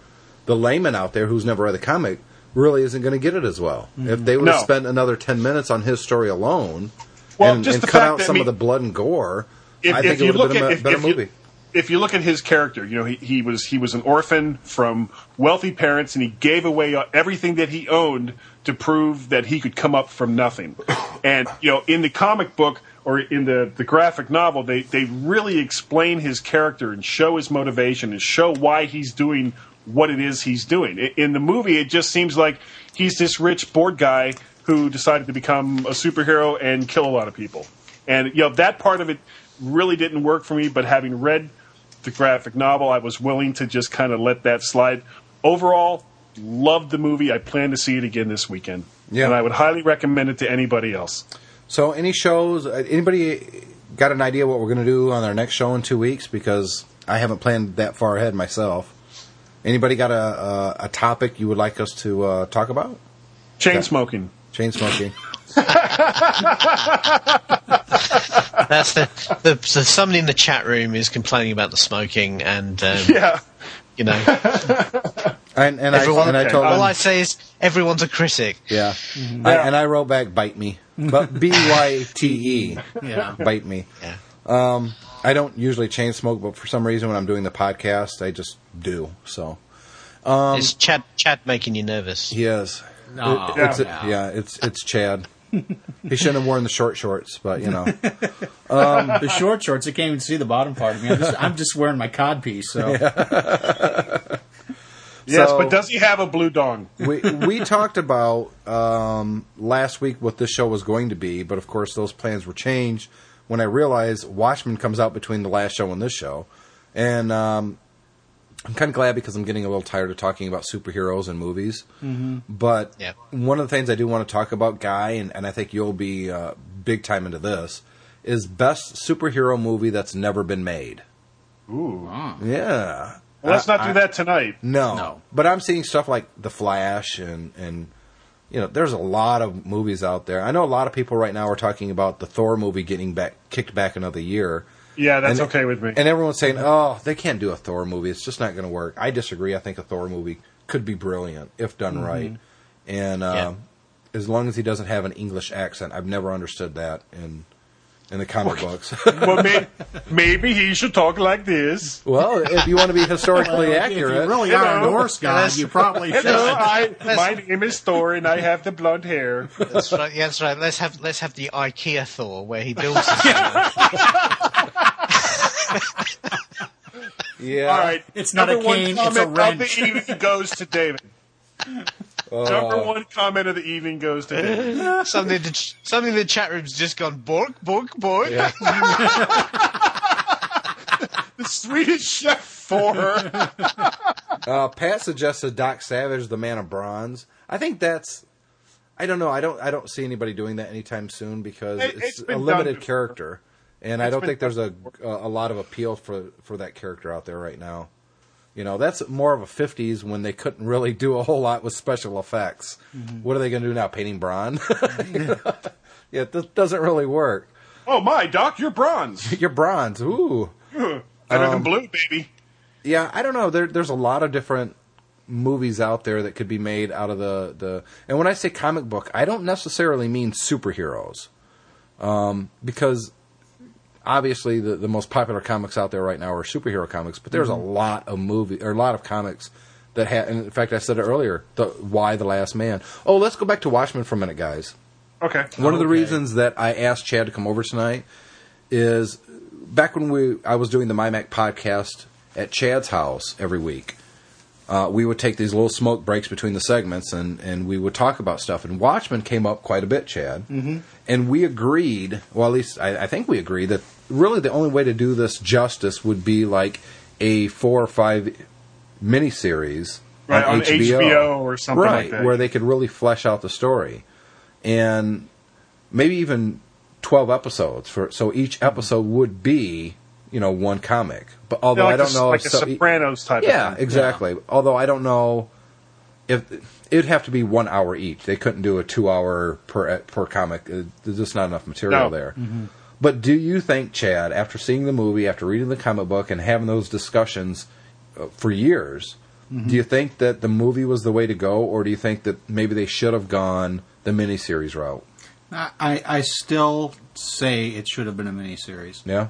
the layman out there who's never read the comic, really isn't going to get it as well. Mm-hmm. If they would have No. spent another ten minutes on his story alone, Well, and, just and cut out that, I some mean, of the blood and gore, if, I think you it would look have been at a if, better if movie. You, if you look at his character, you know he, he was he was an orphan from wealthy parents, and he gave away everything that he owned to prove that he could come up from nothing. And you know, in the comic book or in the the graphic novel, they they really explain his character and show his motivation and show why he's doing what it is he's doing. In the movie, it just seems like he's this rich bored guy who decided to become a superhero and kill a lot of people. And you know that part of it really didn't work for me. But having read the graphic novel, I was willing to just kind of let that slide. Overall, loved the movie. I plan to see it again this weekend. Yeah. and I would highly recommend it to anybody else. So, any shows? uh, Anybody got an idea what we're going to do on our next show in two weeks? Because I haven't planned that far ahead myself. Anybody got a a, a topic you would like us to uh, talk about? Chain smoking. Chain smoking. [LAUGHS] That's the, the so somebody in the chat room is complaining about the smoking, and um, [LAUGHS] Yeah. you know, [LAUGHS] And, and everyone. I and I told all them, I say is everyone's a critic. yeah. Mm-hmm. I, and I wrote back, bite me, but [LAUGHS] B Y T E, Yeah. bite me. Yeah. I don't usually chain smoke, but for some reason when I'm doing the podcast, I just do. So is Chad Chad making you nervous? Yes. No, It- it's, no. yeah, it's it's Chad. He shouldn't have worn the short shorts, but you know. the short shorts. I can't even see the bottom part of me. I'm just, I'm just wearing my cod piece. So [LAUGHS] Yes, So- but does he have a blue dong? we we talked about um, last week what this show was going to be, but of course those plans were changed when I realized Watchmen comes out between the last show and this show, and um, I'm kind of glad because I'm getting a little tired of talking about superheroes and movies. Mm-hmm. But Yeah. one of the things I do want to talk about, Guy, and, and I think you'll be uh, big time into this, is best superhero movie that's never been made. Ooh. Yeah. Well, let's I- not do I- that tonight. No. No. But I'm seeing stuff like The Flash and and you know, there's a lot of movies out there. I know a lot of people right now are talking about the Thor movie getting back kicked back another year. Yeah, that's And- okay with me. And everyone's saying, "Oh, they can't do a Thor movie. It's just not going to work." I disagree. I think a Thor movie could be brilliant if done right. And uh, Yeah. as long as he doesn't have an English accent, I've never understood that in in the comic books. [LAUGHS] well, maybe, maybe he should talk like this. well, if you want to be historically if you accurate, really You are a Norse god, you probably [LAUGHS] should. Hello, I, my name is Thor, and I have the blonde hair. That's right. Yeah, that's right. Let's have let's have the IKEA Thor where he builds. [LAUGHS] the yeah. All right, It's not number a cane, one it's a comment of the evening goes to David. Number one comment of the evening goes to David. [LAUGHS] something the ch- something the chat room's just gone bork bork bork. [LAUGHS] The Swedish Chef Thor. [LAUGHS] Uh, Pat suggested Doc Savage, the Man of Bronze. I think that's. I don't know. I don't. I don't see anybody doing that anytime soon because It- it's, it's a limited done. character, and I don't think there's a a lot of appeal for for that character out there right now. You know, that's more of a '50s when they couldn't really do a whole lot with special effects. Mm-hmm. What are they going to do now? Painting Braun? [LAUGHS] yeah, it doesn't really work. Oh my, Doc, you're bronze. [LAUGHS] You're bronze. Ooh. [LAUGHS] Better Um, than blue, baby. Yeah, I don't know. There, there's a lot of different movies out there that could be made out of the, the. And when I say comic book, I don't necessarily mean superheroes. um, because obviously the, the most popular comics out there right now are superhero comics, but there's a mm-hmm. lot of movie or a lot of comics that have. In fact, I said it earlier. The Y the Last Man. Oh, let's go back to Watchmen for a minute, guys. Okay. One of the reasons that I asked Chad to come over tonight is back when we I was doing the MyMac podcast at Chad's house every week. Uh, we would take these little smoke breaks between the segments and, and we would talk about stuff. And Watchmen came up quite a bit, Chad. Mm-hmm. And we agreed, well, at least I, I think we agreed, that really the only way to do this justice would be like a four or five miniseries Right, on HBO or something like right, that. where they could really flesh out the story. And maybe even 12 episodes for so each episode would be you know one comic. But although like i don't a, know like if a so- Sopranos type. yeah of thing. exactly. Although i don't know if it'd have to be one hour each. They couldn't do a two hour per per comic. Uh, there's just not enough material No. there. But do you think chad after seeing the movie after reading the comic book and having those discussions uh, for years do you think that the movie was the way to go? Or do you think that maybe they should have gone the miniseries route? I, I I still say it should have been a miniseries. yeah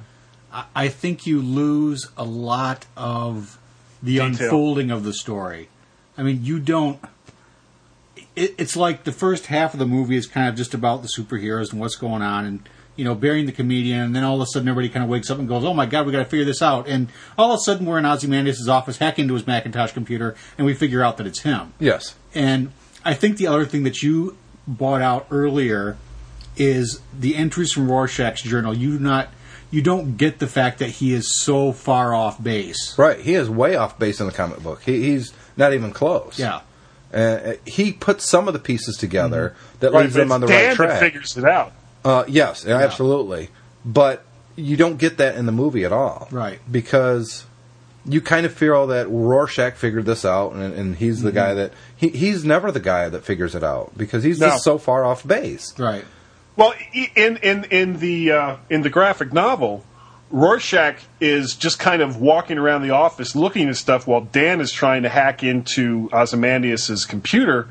I, think you lose a lot of the Detail. unfolding of the story. I mean, you don't. It, it's like the first half of the movie is kind of just about the superheroes and what's going on, and you know, burying the comedian, and then all of a sudden everybody kind of wakes up and goes, "Oh my god, we got to figure this out!" And all of a sudden we're in Ozymandias' office, hack into his Macintosh computer, and we figure out that it's him. yes And I think the other thing that you brought out earlier is the entries from Rorschach's journal. You do not, you don't get the fact that he is so far off base. Right, he is way off base in the comic book. He, he's not even close. Yeah, uh, he puts some of the pieces together that Right, leads but them on the Dan right track. that figures it out. uh, yes, absolutely. But you don't get that in the movie at all, Right. Because you kind of feel that Rorschach figured this out, and, and he's the guy that he, he's never the guy that figures it out because he's No. just so far off base. right. Well, in in in the uh, in the graphic novel, Rorschach is just kind of walking around the office looking at stuff while Dan is trying to hack into Ozymandias' computer,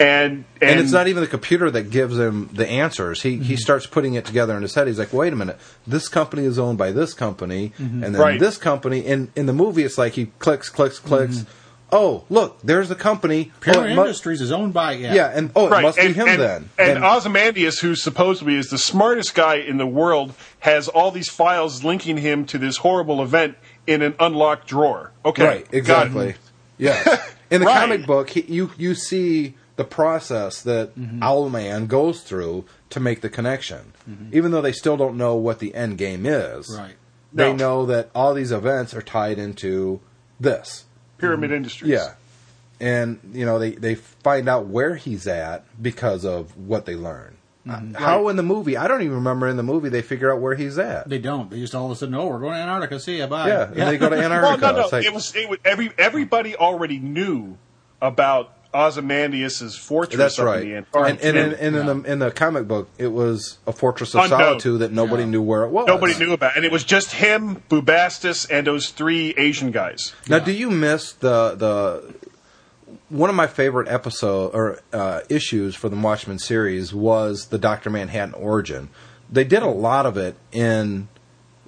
and, and And, it's not even the computer that gives him the answers. He he mhm. starts putting it together in his head. He's like, wait a minute, this company is owned by this company, mhm. and then Right. this company. In in the movie, it's like he clicks, clicks, clicks. Mhm. Oh, look, there's the company. Oh, Parent mu- Industries is owned by yeah. yeah, and oh, it Right, must and, be him and, then. And, Ozymandias, who supposedly is the smartest guy in the world, has all these files linking him to this horrible event in an unlocked drawer. Okay, right, exactly. Yeah, [LAUGHS] in the Right. comic book, he, you you see the process that mm-hmm. Owlman goes through to make the connection, mm-hmm. even though they still don't know what the end game is. Right. They No. know that all these events are tied into this. Pyramid Industries. Yeah. And, you know, they, they find out where he's at because of what they learn. Uh, How in the movie, I don't even remember in the movie they figure out where he's at. They don't. They just all of a sudden, oh, we're going to Antarctica. See ya. Bye. yeah, and they go to [LAUGHS] Well, Antarctica. no, no. Like- it was it was every everybody already knew about Ozymandias' fortress. That's right. In the And, Antarctic. and, and, in the in the comic book, it was a fortress of Unknown. solitude that nobody Yeah. knew where it was. Nobody knew about, it. and it was just him, Bubastis, and those three Asian guys. Now, do you miss the the one of my favorite episode or uh, issues for the Watchmen series was the Doctor Manhattan origin. They did a lot of it in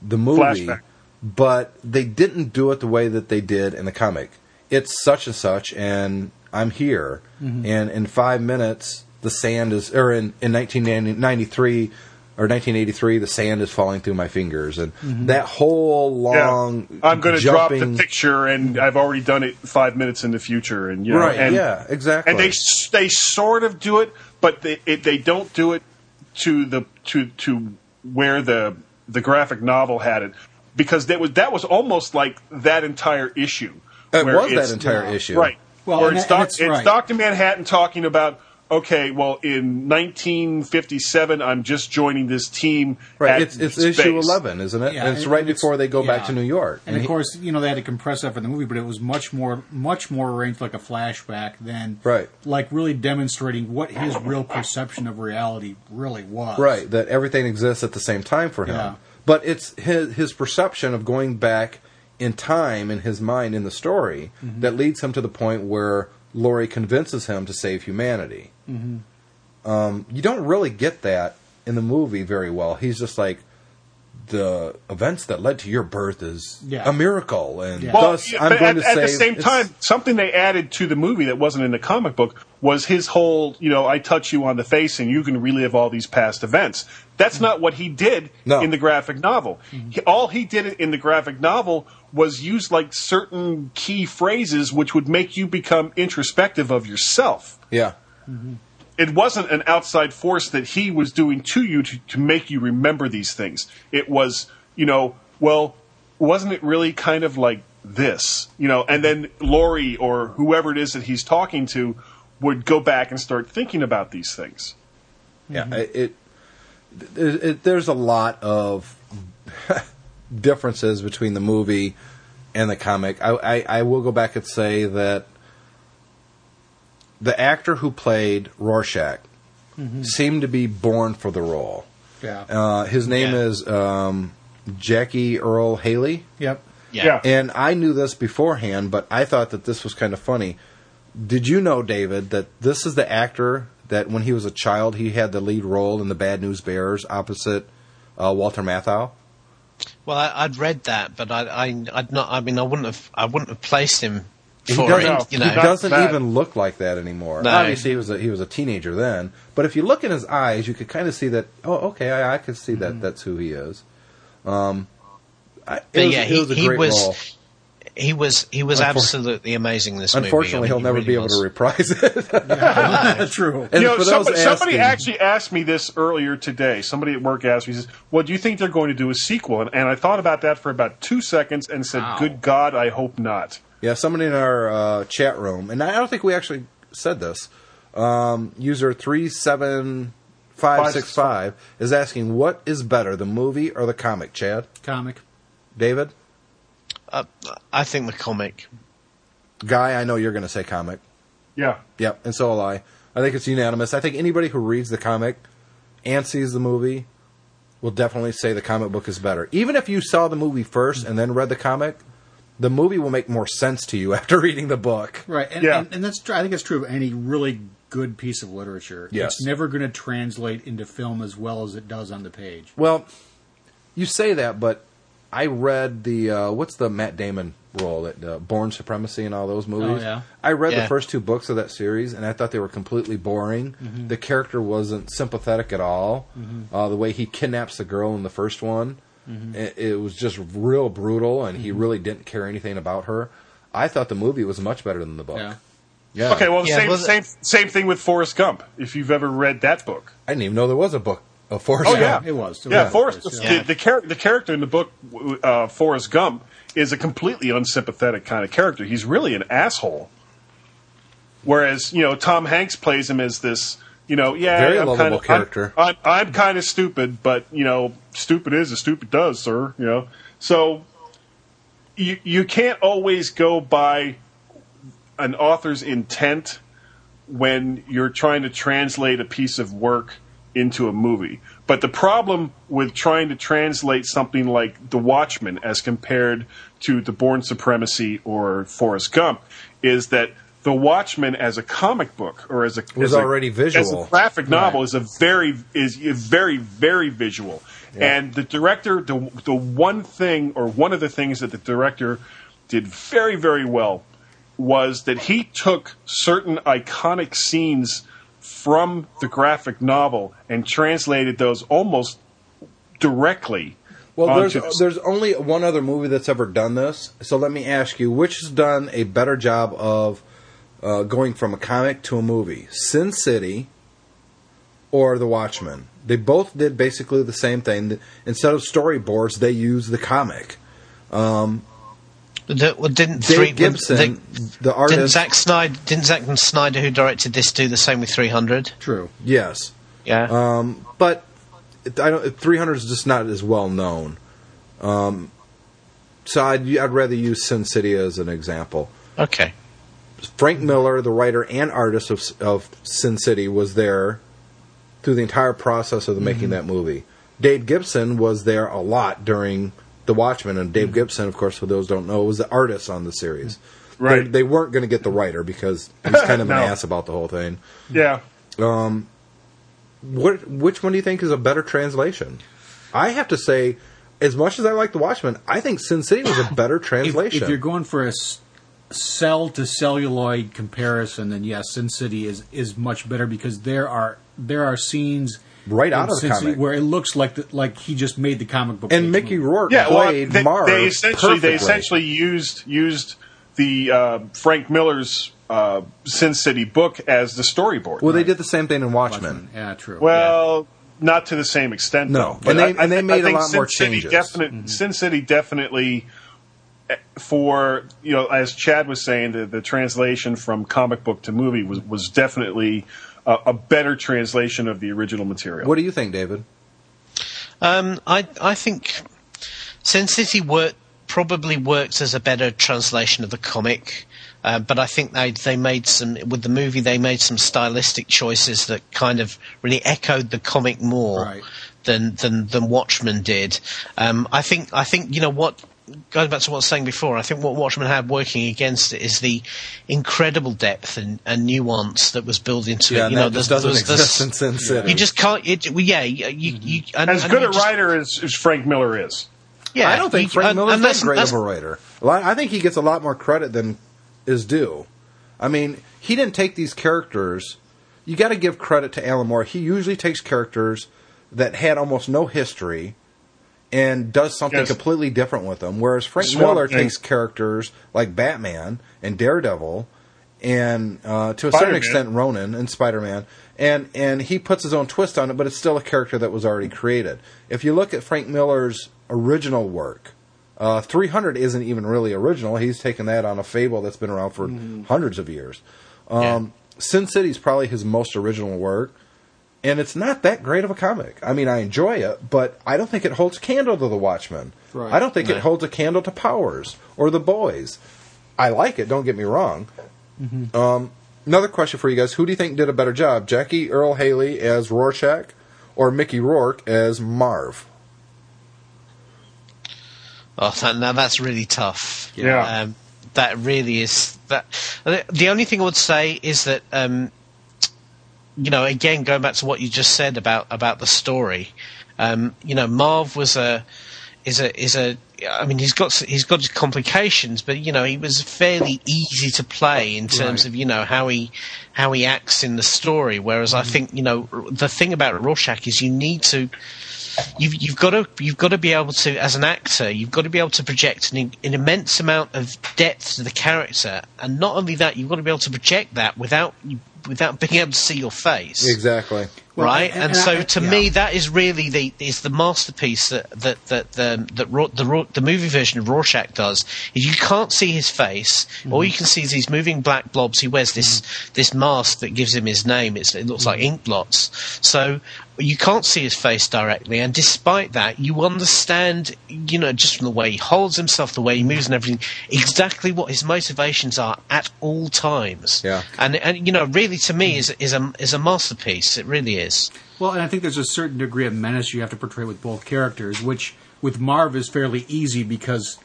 the movie, Flashback. but they didn't do it the way that they did in the comic. It's such and such, and I'm here, mm-hmm. and in five minutes the sand is, or in in 1993 or 1983, the sand is falling through my fingers, and mm-hmm. that whole long. Yeah. I'm going to drop the picture, and I've already done it five minutes in the future, and you know, Right, and, yeah, exactly. And they they sort of do it, but they it, they don't do it to the to to where the the graphic novel had it, because that was that was almost like that entire issue. It was that it's- entire yeah. issue. Right. Well, Where and it's, that- doc, it's it's right. Dr. Manhattan talking about, okay, well, in 1957, I'm just joining this team. Right, at it's it's space. issue eleven, isn't it? Yeah, and it's and right it's- before they go back to New York. And of he- course, you know they had to compress that for the movie, but it was much more, much more arranged like a flashback than Right. like really demonstrating what his real perception of reality really was. right, that everything exists at the same time for him. Yeah. But it's his his perception of going back in time in his mind in the story Mm-hmm. that leads him to the point where Laurie convinces him to save humanity. Mm-hmm. Um, you don't really get that in the movie very well. He's just like the events that led to your birth is Yeah. a miracle, and Yeah. Well, thus yeah, I'm but going at, to at say the same time, something they added to the movie that wasn't in the comic book was his whole, you know, I touch you on the face and you can relive all these past events. That's not what he did No. in the graphic novel. He, all he did in the graphic novel was use like certain key phrases which would make you become introspective of yourself. yeah, mm-hmm. It wasn't an outside force that he was doing to you to, to make you remember these things. It was, you know, well, wasn't it really kind of like this? You know, and then Laurie or whoever it is that he's talking to would go back and start thinking about these things. yeah. It, it, it, it there's a lot of [LAUGHS] differences between the movie and the comic. I, I, I will go back and say that the actor who played Rorschach seemed to be born for the role. Yeah. Uh, his name Yeah. is um, Jackie Earle Haley. yep. Yeah. And I knew this beforehand, but I thought that this was kind of funny. Did you know, David, that this is the actor that when he was a child he had the lead role in the Bad News Bears opposite uh, Walter Matthau? Well, I, I'd read that, but I, I, I'd not. I mean, I wouldn't have. I wouldn't have placed him He doesn't, it. You know, he doesn't Not even look like that anymore. No. Obviously, he was a, he was a teenager then, but if you look in his eyes, you could kind of see that. Oh, okay, I, I could see that. That's who he is. Um, I, it was, yeah, it he- was a he was- role. He was he was Unfor- absolutely amazing. in This movie. Unfortunately, I he'll mean, he never really be able was. to reprise it. [LAUGHS] [LAUGHS] True. And you know, for those somebody, somebody actually asked me this earlier today. Somebody at work asked me, he says, "Well, do you think they're going to do a sequel?" And, and I thought about that for about two seconds and said, Wow. "Good God, I hope not." Yeah, somebody in our uh, chat room, and I don't think we actually said this. Um, user three seven five six five is asking, "What is better, the movie or the comic?" Chad, Comic. David, Uh, I think the comic. Guy, I know you're going to say comic. Yeah. Yep, and so will I. I think it's unanimous. I think anybody who reads the comic and sees the movie will definitely say the comic book is better. Even if you saw the movie first and then read the comic, the movie will make more sense to you [LAUGHS] after reading the book. Right, and, Yeah. and, and that's I think it's true of any really good piece of literature. Yes. It's never going to translate into film as well as it does on the page. Well, you say that, but I read the uh, what's the Matt Damon role that uh, Bourne Supremacy and all those movies. Oh, yeah. I read the first two books of that series, and I thought they were completely boring. Mm-hmm. The character wasn't sympathetic at all. Uh, the way he kidnaps the girl in the first one, Mm-hmm. it, it was just real brutal, and he really didn't care anything about her. I thought the movie was much better than the book. Yeah. Yeah. Okay, well, Yeah, same, same, same thing with Forrest Gump. If you've ever read that book, I didn't even know there was a book of Forrest Oh, Gump. yeah. It was. It yeah, was. Forrest. Yeah. The, the, char- the character in the book, uh, Forrest Gump, is a completely unsympathetic kind of character. He's really an asshole. Whereas, you know, Tom Hanks plays him as this, you know, yeah, Very I'm lovable kind of, character. I'm, I'm, I'm kind of stupid, but you know, stupid is as stupid does, sir. You know, so you you can't always go by an author's intent when you're trying to translate a piece of work into a movie. But the problem with trying to translate something like The Watchmen as compared to The Bourne Supremacy or Forrest Gump is that The Watchmen as a comic book or as a Was as a- already as visual. a graphic novel is a very is a very very visual. And the director the the one thing or one of the things that the director did very very well was that he took certain iconic scenes from the graphic novel and translated those almost directly. Well, there's there's only one other movie that's ever done this. So let me ask you, which has done a better job of uh, going from a comic to a movie, Sin City or The Watchmen? They both did basically the same thing. Instead of storyboards, they used the comic. The- well, didn't Dave three, Gibson, they- the didn't artist, Zack Snyder didn't Zack Snyder who directed this do the same with 300? True. yes, Yeah. um, but I don't. 300 is just not as well known. Um, so I'd, I'd rather use Sin City as an example. okay. Frank Miller, the writer and artist of, of Sin City, was there through the entire process of the making that movie. Dave Gibson was there a lot during The Watchmen, and Dave Gibson, of course, for those who don't know, was the artist on the series. Right. They, they weren't going to get the writer because he's kind of [LAUGHS] No. an ass about the whole thing. yeah. Um, what which one do you think is a better translation? I have to say, as much as I like The Watchmen, I think Sin City was a [COUGHS] better If, translation. if you're going for a s- cell to celluloid comparison, then yes, Sin City is is much better because there are there are scenes Right out of the Sin City comic. where it looks like the, like he just made the comic book. and page Mickey movie. Rourke Yeah, well, played they, Marv they essentially they essentially used used the uh, Frank Miller's uh, Sin City book as the storyboard. Well, they did the same thing in Watchmen. Yeah, true. Well, not to the same extent. No, though. and they- I- I and they think- made I a think lot Sin more City changes. Definite, Sin City definitely, for you know, as Chad was saying, the, the translation from comic book to movie was was definitely a, a better translation of the original material. What do you think, David? Um, I I think Sin City work, probably works as a better translation of the comic, uh, but I think they they made some with the movie they made some stylistic choices that kind of really echoed the comic more Right. than than than Watchmen did. Um, I think I think you know what. Going back to what I was saying before, I think what Watchmen had working against it is the incredible depth and, and nuance that was built into Yeah, it. and You know, that just there's- doesn't there's- exist in Sin City. You just can't. It, well, yeah, you, you, mm-hmm. you and, as and good you a just- writer as, as Frank Miller is. Yeah, I don't think you- Frank Miller is and that great of a writer. I I think he gets a lot more credit than is due. I mean, he didn't take these characters. You got to give credit to Alan Moore. He usually takes characters that had almost no history and does something Yes. completely different with them. Whereas Frank Swamp Miller Thing. takes characters like Batman and Daredevil and uh, to a certain Spider-Man. extent Ronin and Spider Man, and and he puts his own twist on it, but it's still a character that was already created. If you look at Frank Miller's original work, uh, 300 isn't even really original. He's taken that on a fable that's been around for hundreds of years. Um, Sin is probably his most original work, and it's not that great of a comic. I mean, I enjoy it, but I don't think it holds candle to The Watchmen. Right. I don't think No. it holds a candle to Powers or The Boys. I like it. Don't get me wrong. Um, another question for you guys: Who do you think did a better job, Jackie Earle Haley as Rorschach, or Mickey Rourke as Marv? Oh, that, now that's really tough. Yeah. Um, that really is that. The only thing I would say is that, um, you know, again going back to what you just said about about the story, um, you know, Marv was a is a is a. I mean, he's got he's got his complications, but you know, he was fairly easy to play in terms Right. of you know how he how he acts in the story. Whereas I think you know the thing about Rorschach is you need to you've you've got to you've got to be able to as an actor you've got to be able to project an, an immense amount of depth to the character and not only that you've got to be able to project that without without [LAUGHS] being able to see your face Exactly. Well, right and- and, and so I- to yeah. me that is really the is the masterpiece that that that the that Ro- the Ro- the movie version of Rorschach does is you can't see his face all Mm-hmm. you can see is these moving black blobs he wears this this mask that gives him his name it's, it looks like Mm-hmm. ink blots so you can't see his face directly and despite that you understand you know just from the way he holds himself the way he moves and everything exactly what his motivations are at all times Yeah. and and you know really to me is is a is a masterpiece it really is Well, and I think there's a certain degree of menace you have to portray with both characters, which with Marv is fairly easy because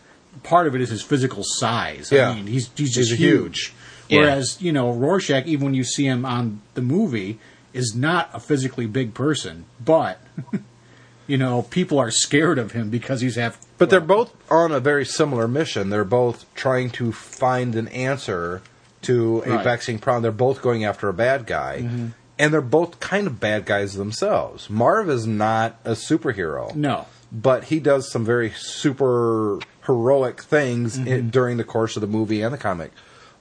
part of it is his physical size. Yeah. I mean, he's he's just He's huge. Yeah. Whereas you know Rorschach, even when you see him on the movie, is not a physically big person, but [LAUGHS] you know people are scared of him because he's half. But they're both on a very similar mission. They're both trying to find an answer to a Right. vexing problem. They're both going after a bad guy. Mm-hmm. And they're both kind of bad guys themselves. Marv is not a superhero. no. But he does some very super heroic things i during the course of the movie and the comic.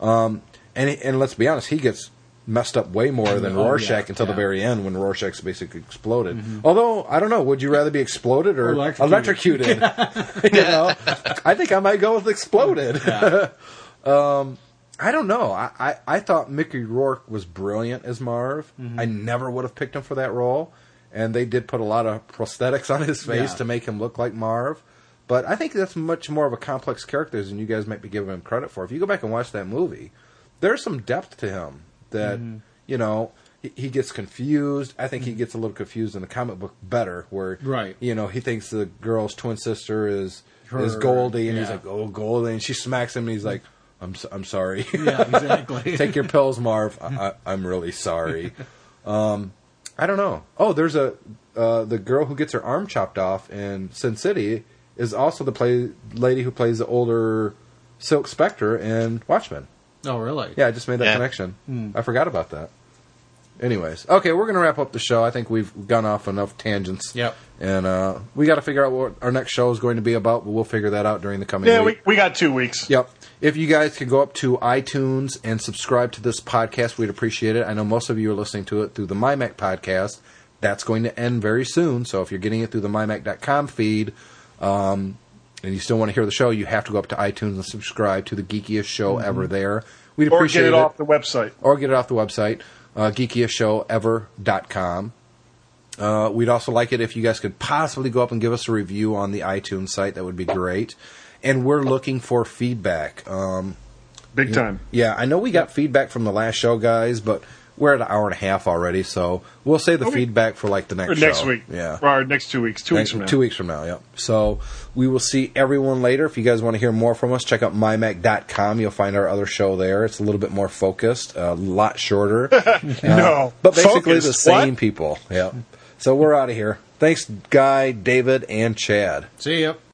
Um, and, and let's be honest, he gets messed up way more than Oh, Rorschach yeah, until the very end when Rorschach's basically exploded. Although, I don't know, would you rather be exploded or Electrocuted. electrocuted? [LAUGHS] [LAUGHS] you know, I think I might go with exploded. [LAUGHS] um, I don't know. I, I, I thought Mickey Rourke was brilliant as Marv. Mm-hmm. I never would have picked him for that role. And they did put a lot of prosthetics on his face Yeah. to make him look like Marv. But I think that's much more of a complex character than you guys might be giving him credit for. If you go back and watch that movie, there's some depth to him that, Mm-hmm. you know, he, he gets confused. I think he gets a little confused in the comic book better, where, Right. you know, he thinks the girl's twin sister is is Goldie, and he's like, "Oh, Goldie," and she smacks him, and he's like, "I'm so, I'm sorry. Yeah, exactly. [LAUGHS] Take your pills, Marv. I, I'm really sorry." [LAUGHS] um, I don't know. Oh, there's a uh, the girl who gets her arm chopped off in Sin City is also the play lady who plays the older Silk Spectre in Watchmen. Oh, really? Yeah, I just made that Yeah. connection. I forgot about that. Anyways, okay, we're gonna wrap up the show. I think we've gone off enough tangents. Yep. And uh, we got to figure out what our next show is going to be about, but we'll figure that out during the coming Yeah, week. we, we got two weeks. Yep. If you guys could go up to iTunes and subscribe to this podcast, we'd appreciate it. I know most of you are listening to it through the MyMac podcast. That's going to end very soon. So if you're getting it through the MyMac.com feed, um, and you still want to hear the show, you have to go up to iTunes and subscribe to the geekiest show ever there. We'd Or appreciate get it off the website. or get it off the website, uh, geekiestshowever.com. Uh, we'd also like it if you guys could possibly go up and give us a review on the iTunes site. That would be great. And we're looking for feedback. Um, Big time. yeah, I know we got feedback from the last show, guys, but we're at an hour and a half already, so we'll save the feedback for like the next Or next show. week. Yeah. Or next two weeks. Two weeks from now. Two weeks from now, yep. So we will see everyone later. If you guys want to hear more from us, check out mymac.com. You'll find our other show there. It's a little bit more focused, a lot shorter. [LAUGHS] Uh, no. But basically the same What? people. Yep. So we're out of here. Thanks, Guy, David, and Chad. See ya.